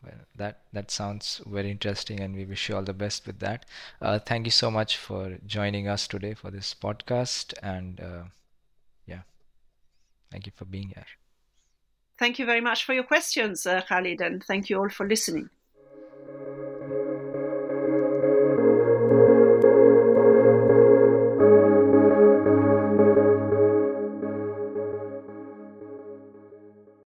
Well, that that sounds very interesting, and we wish you all the best with that. Uh, thank you so much for joining us today for this podcast, and uh, Thank you for being here. Thank you very much for your questions, uh, Khalid, and thank you all for listening.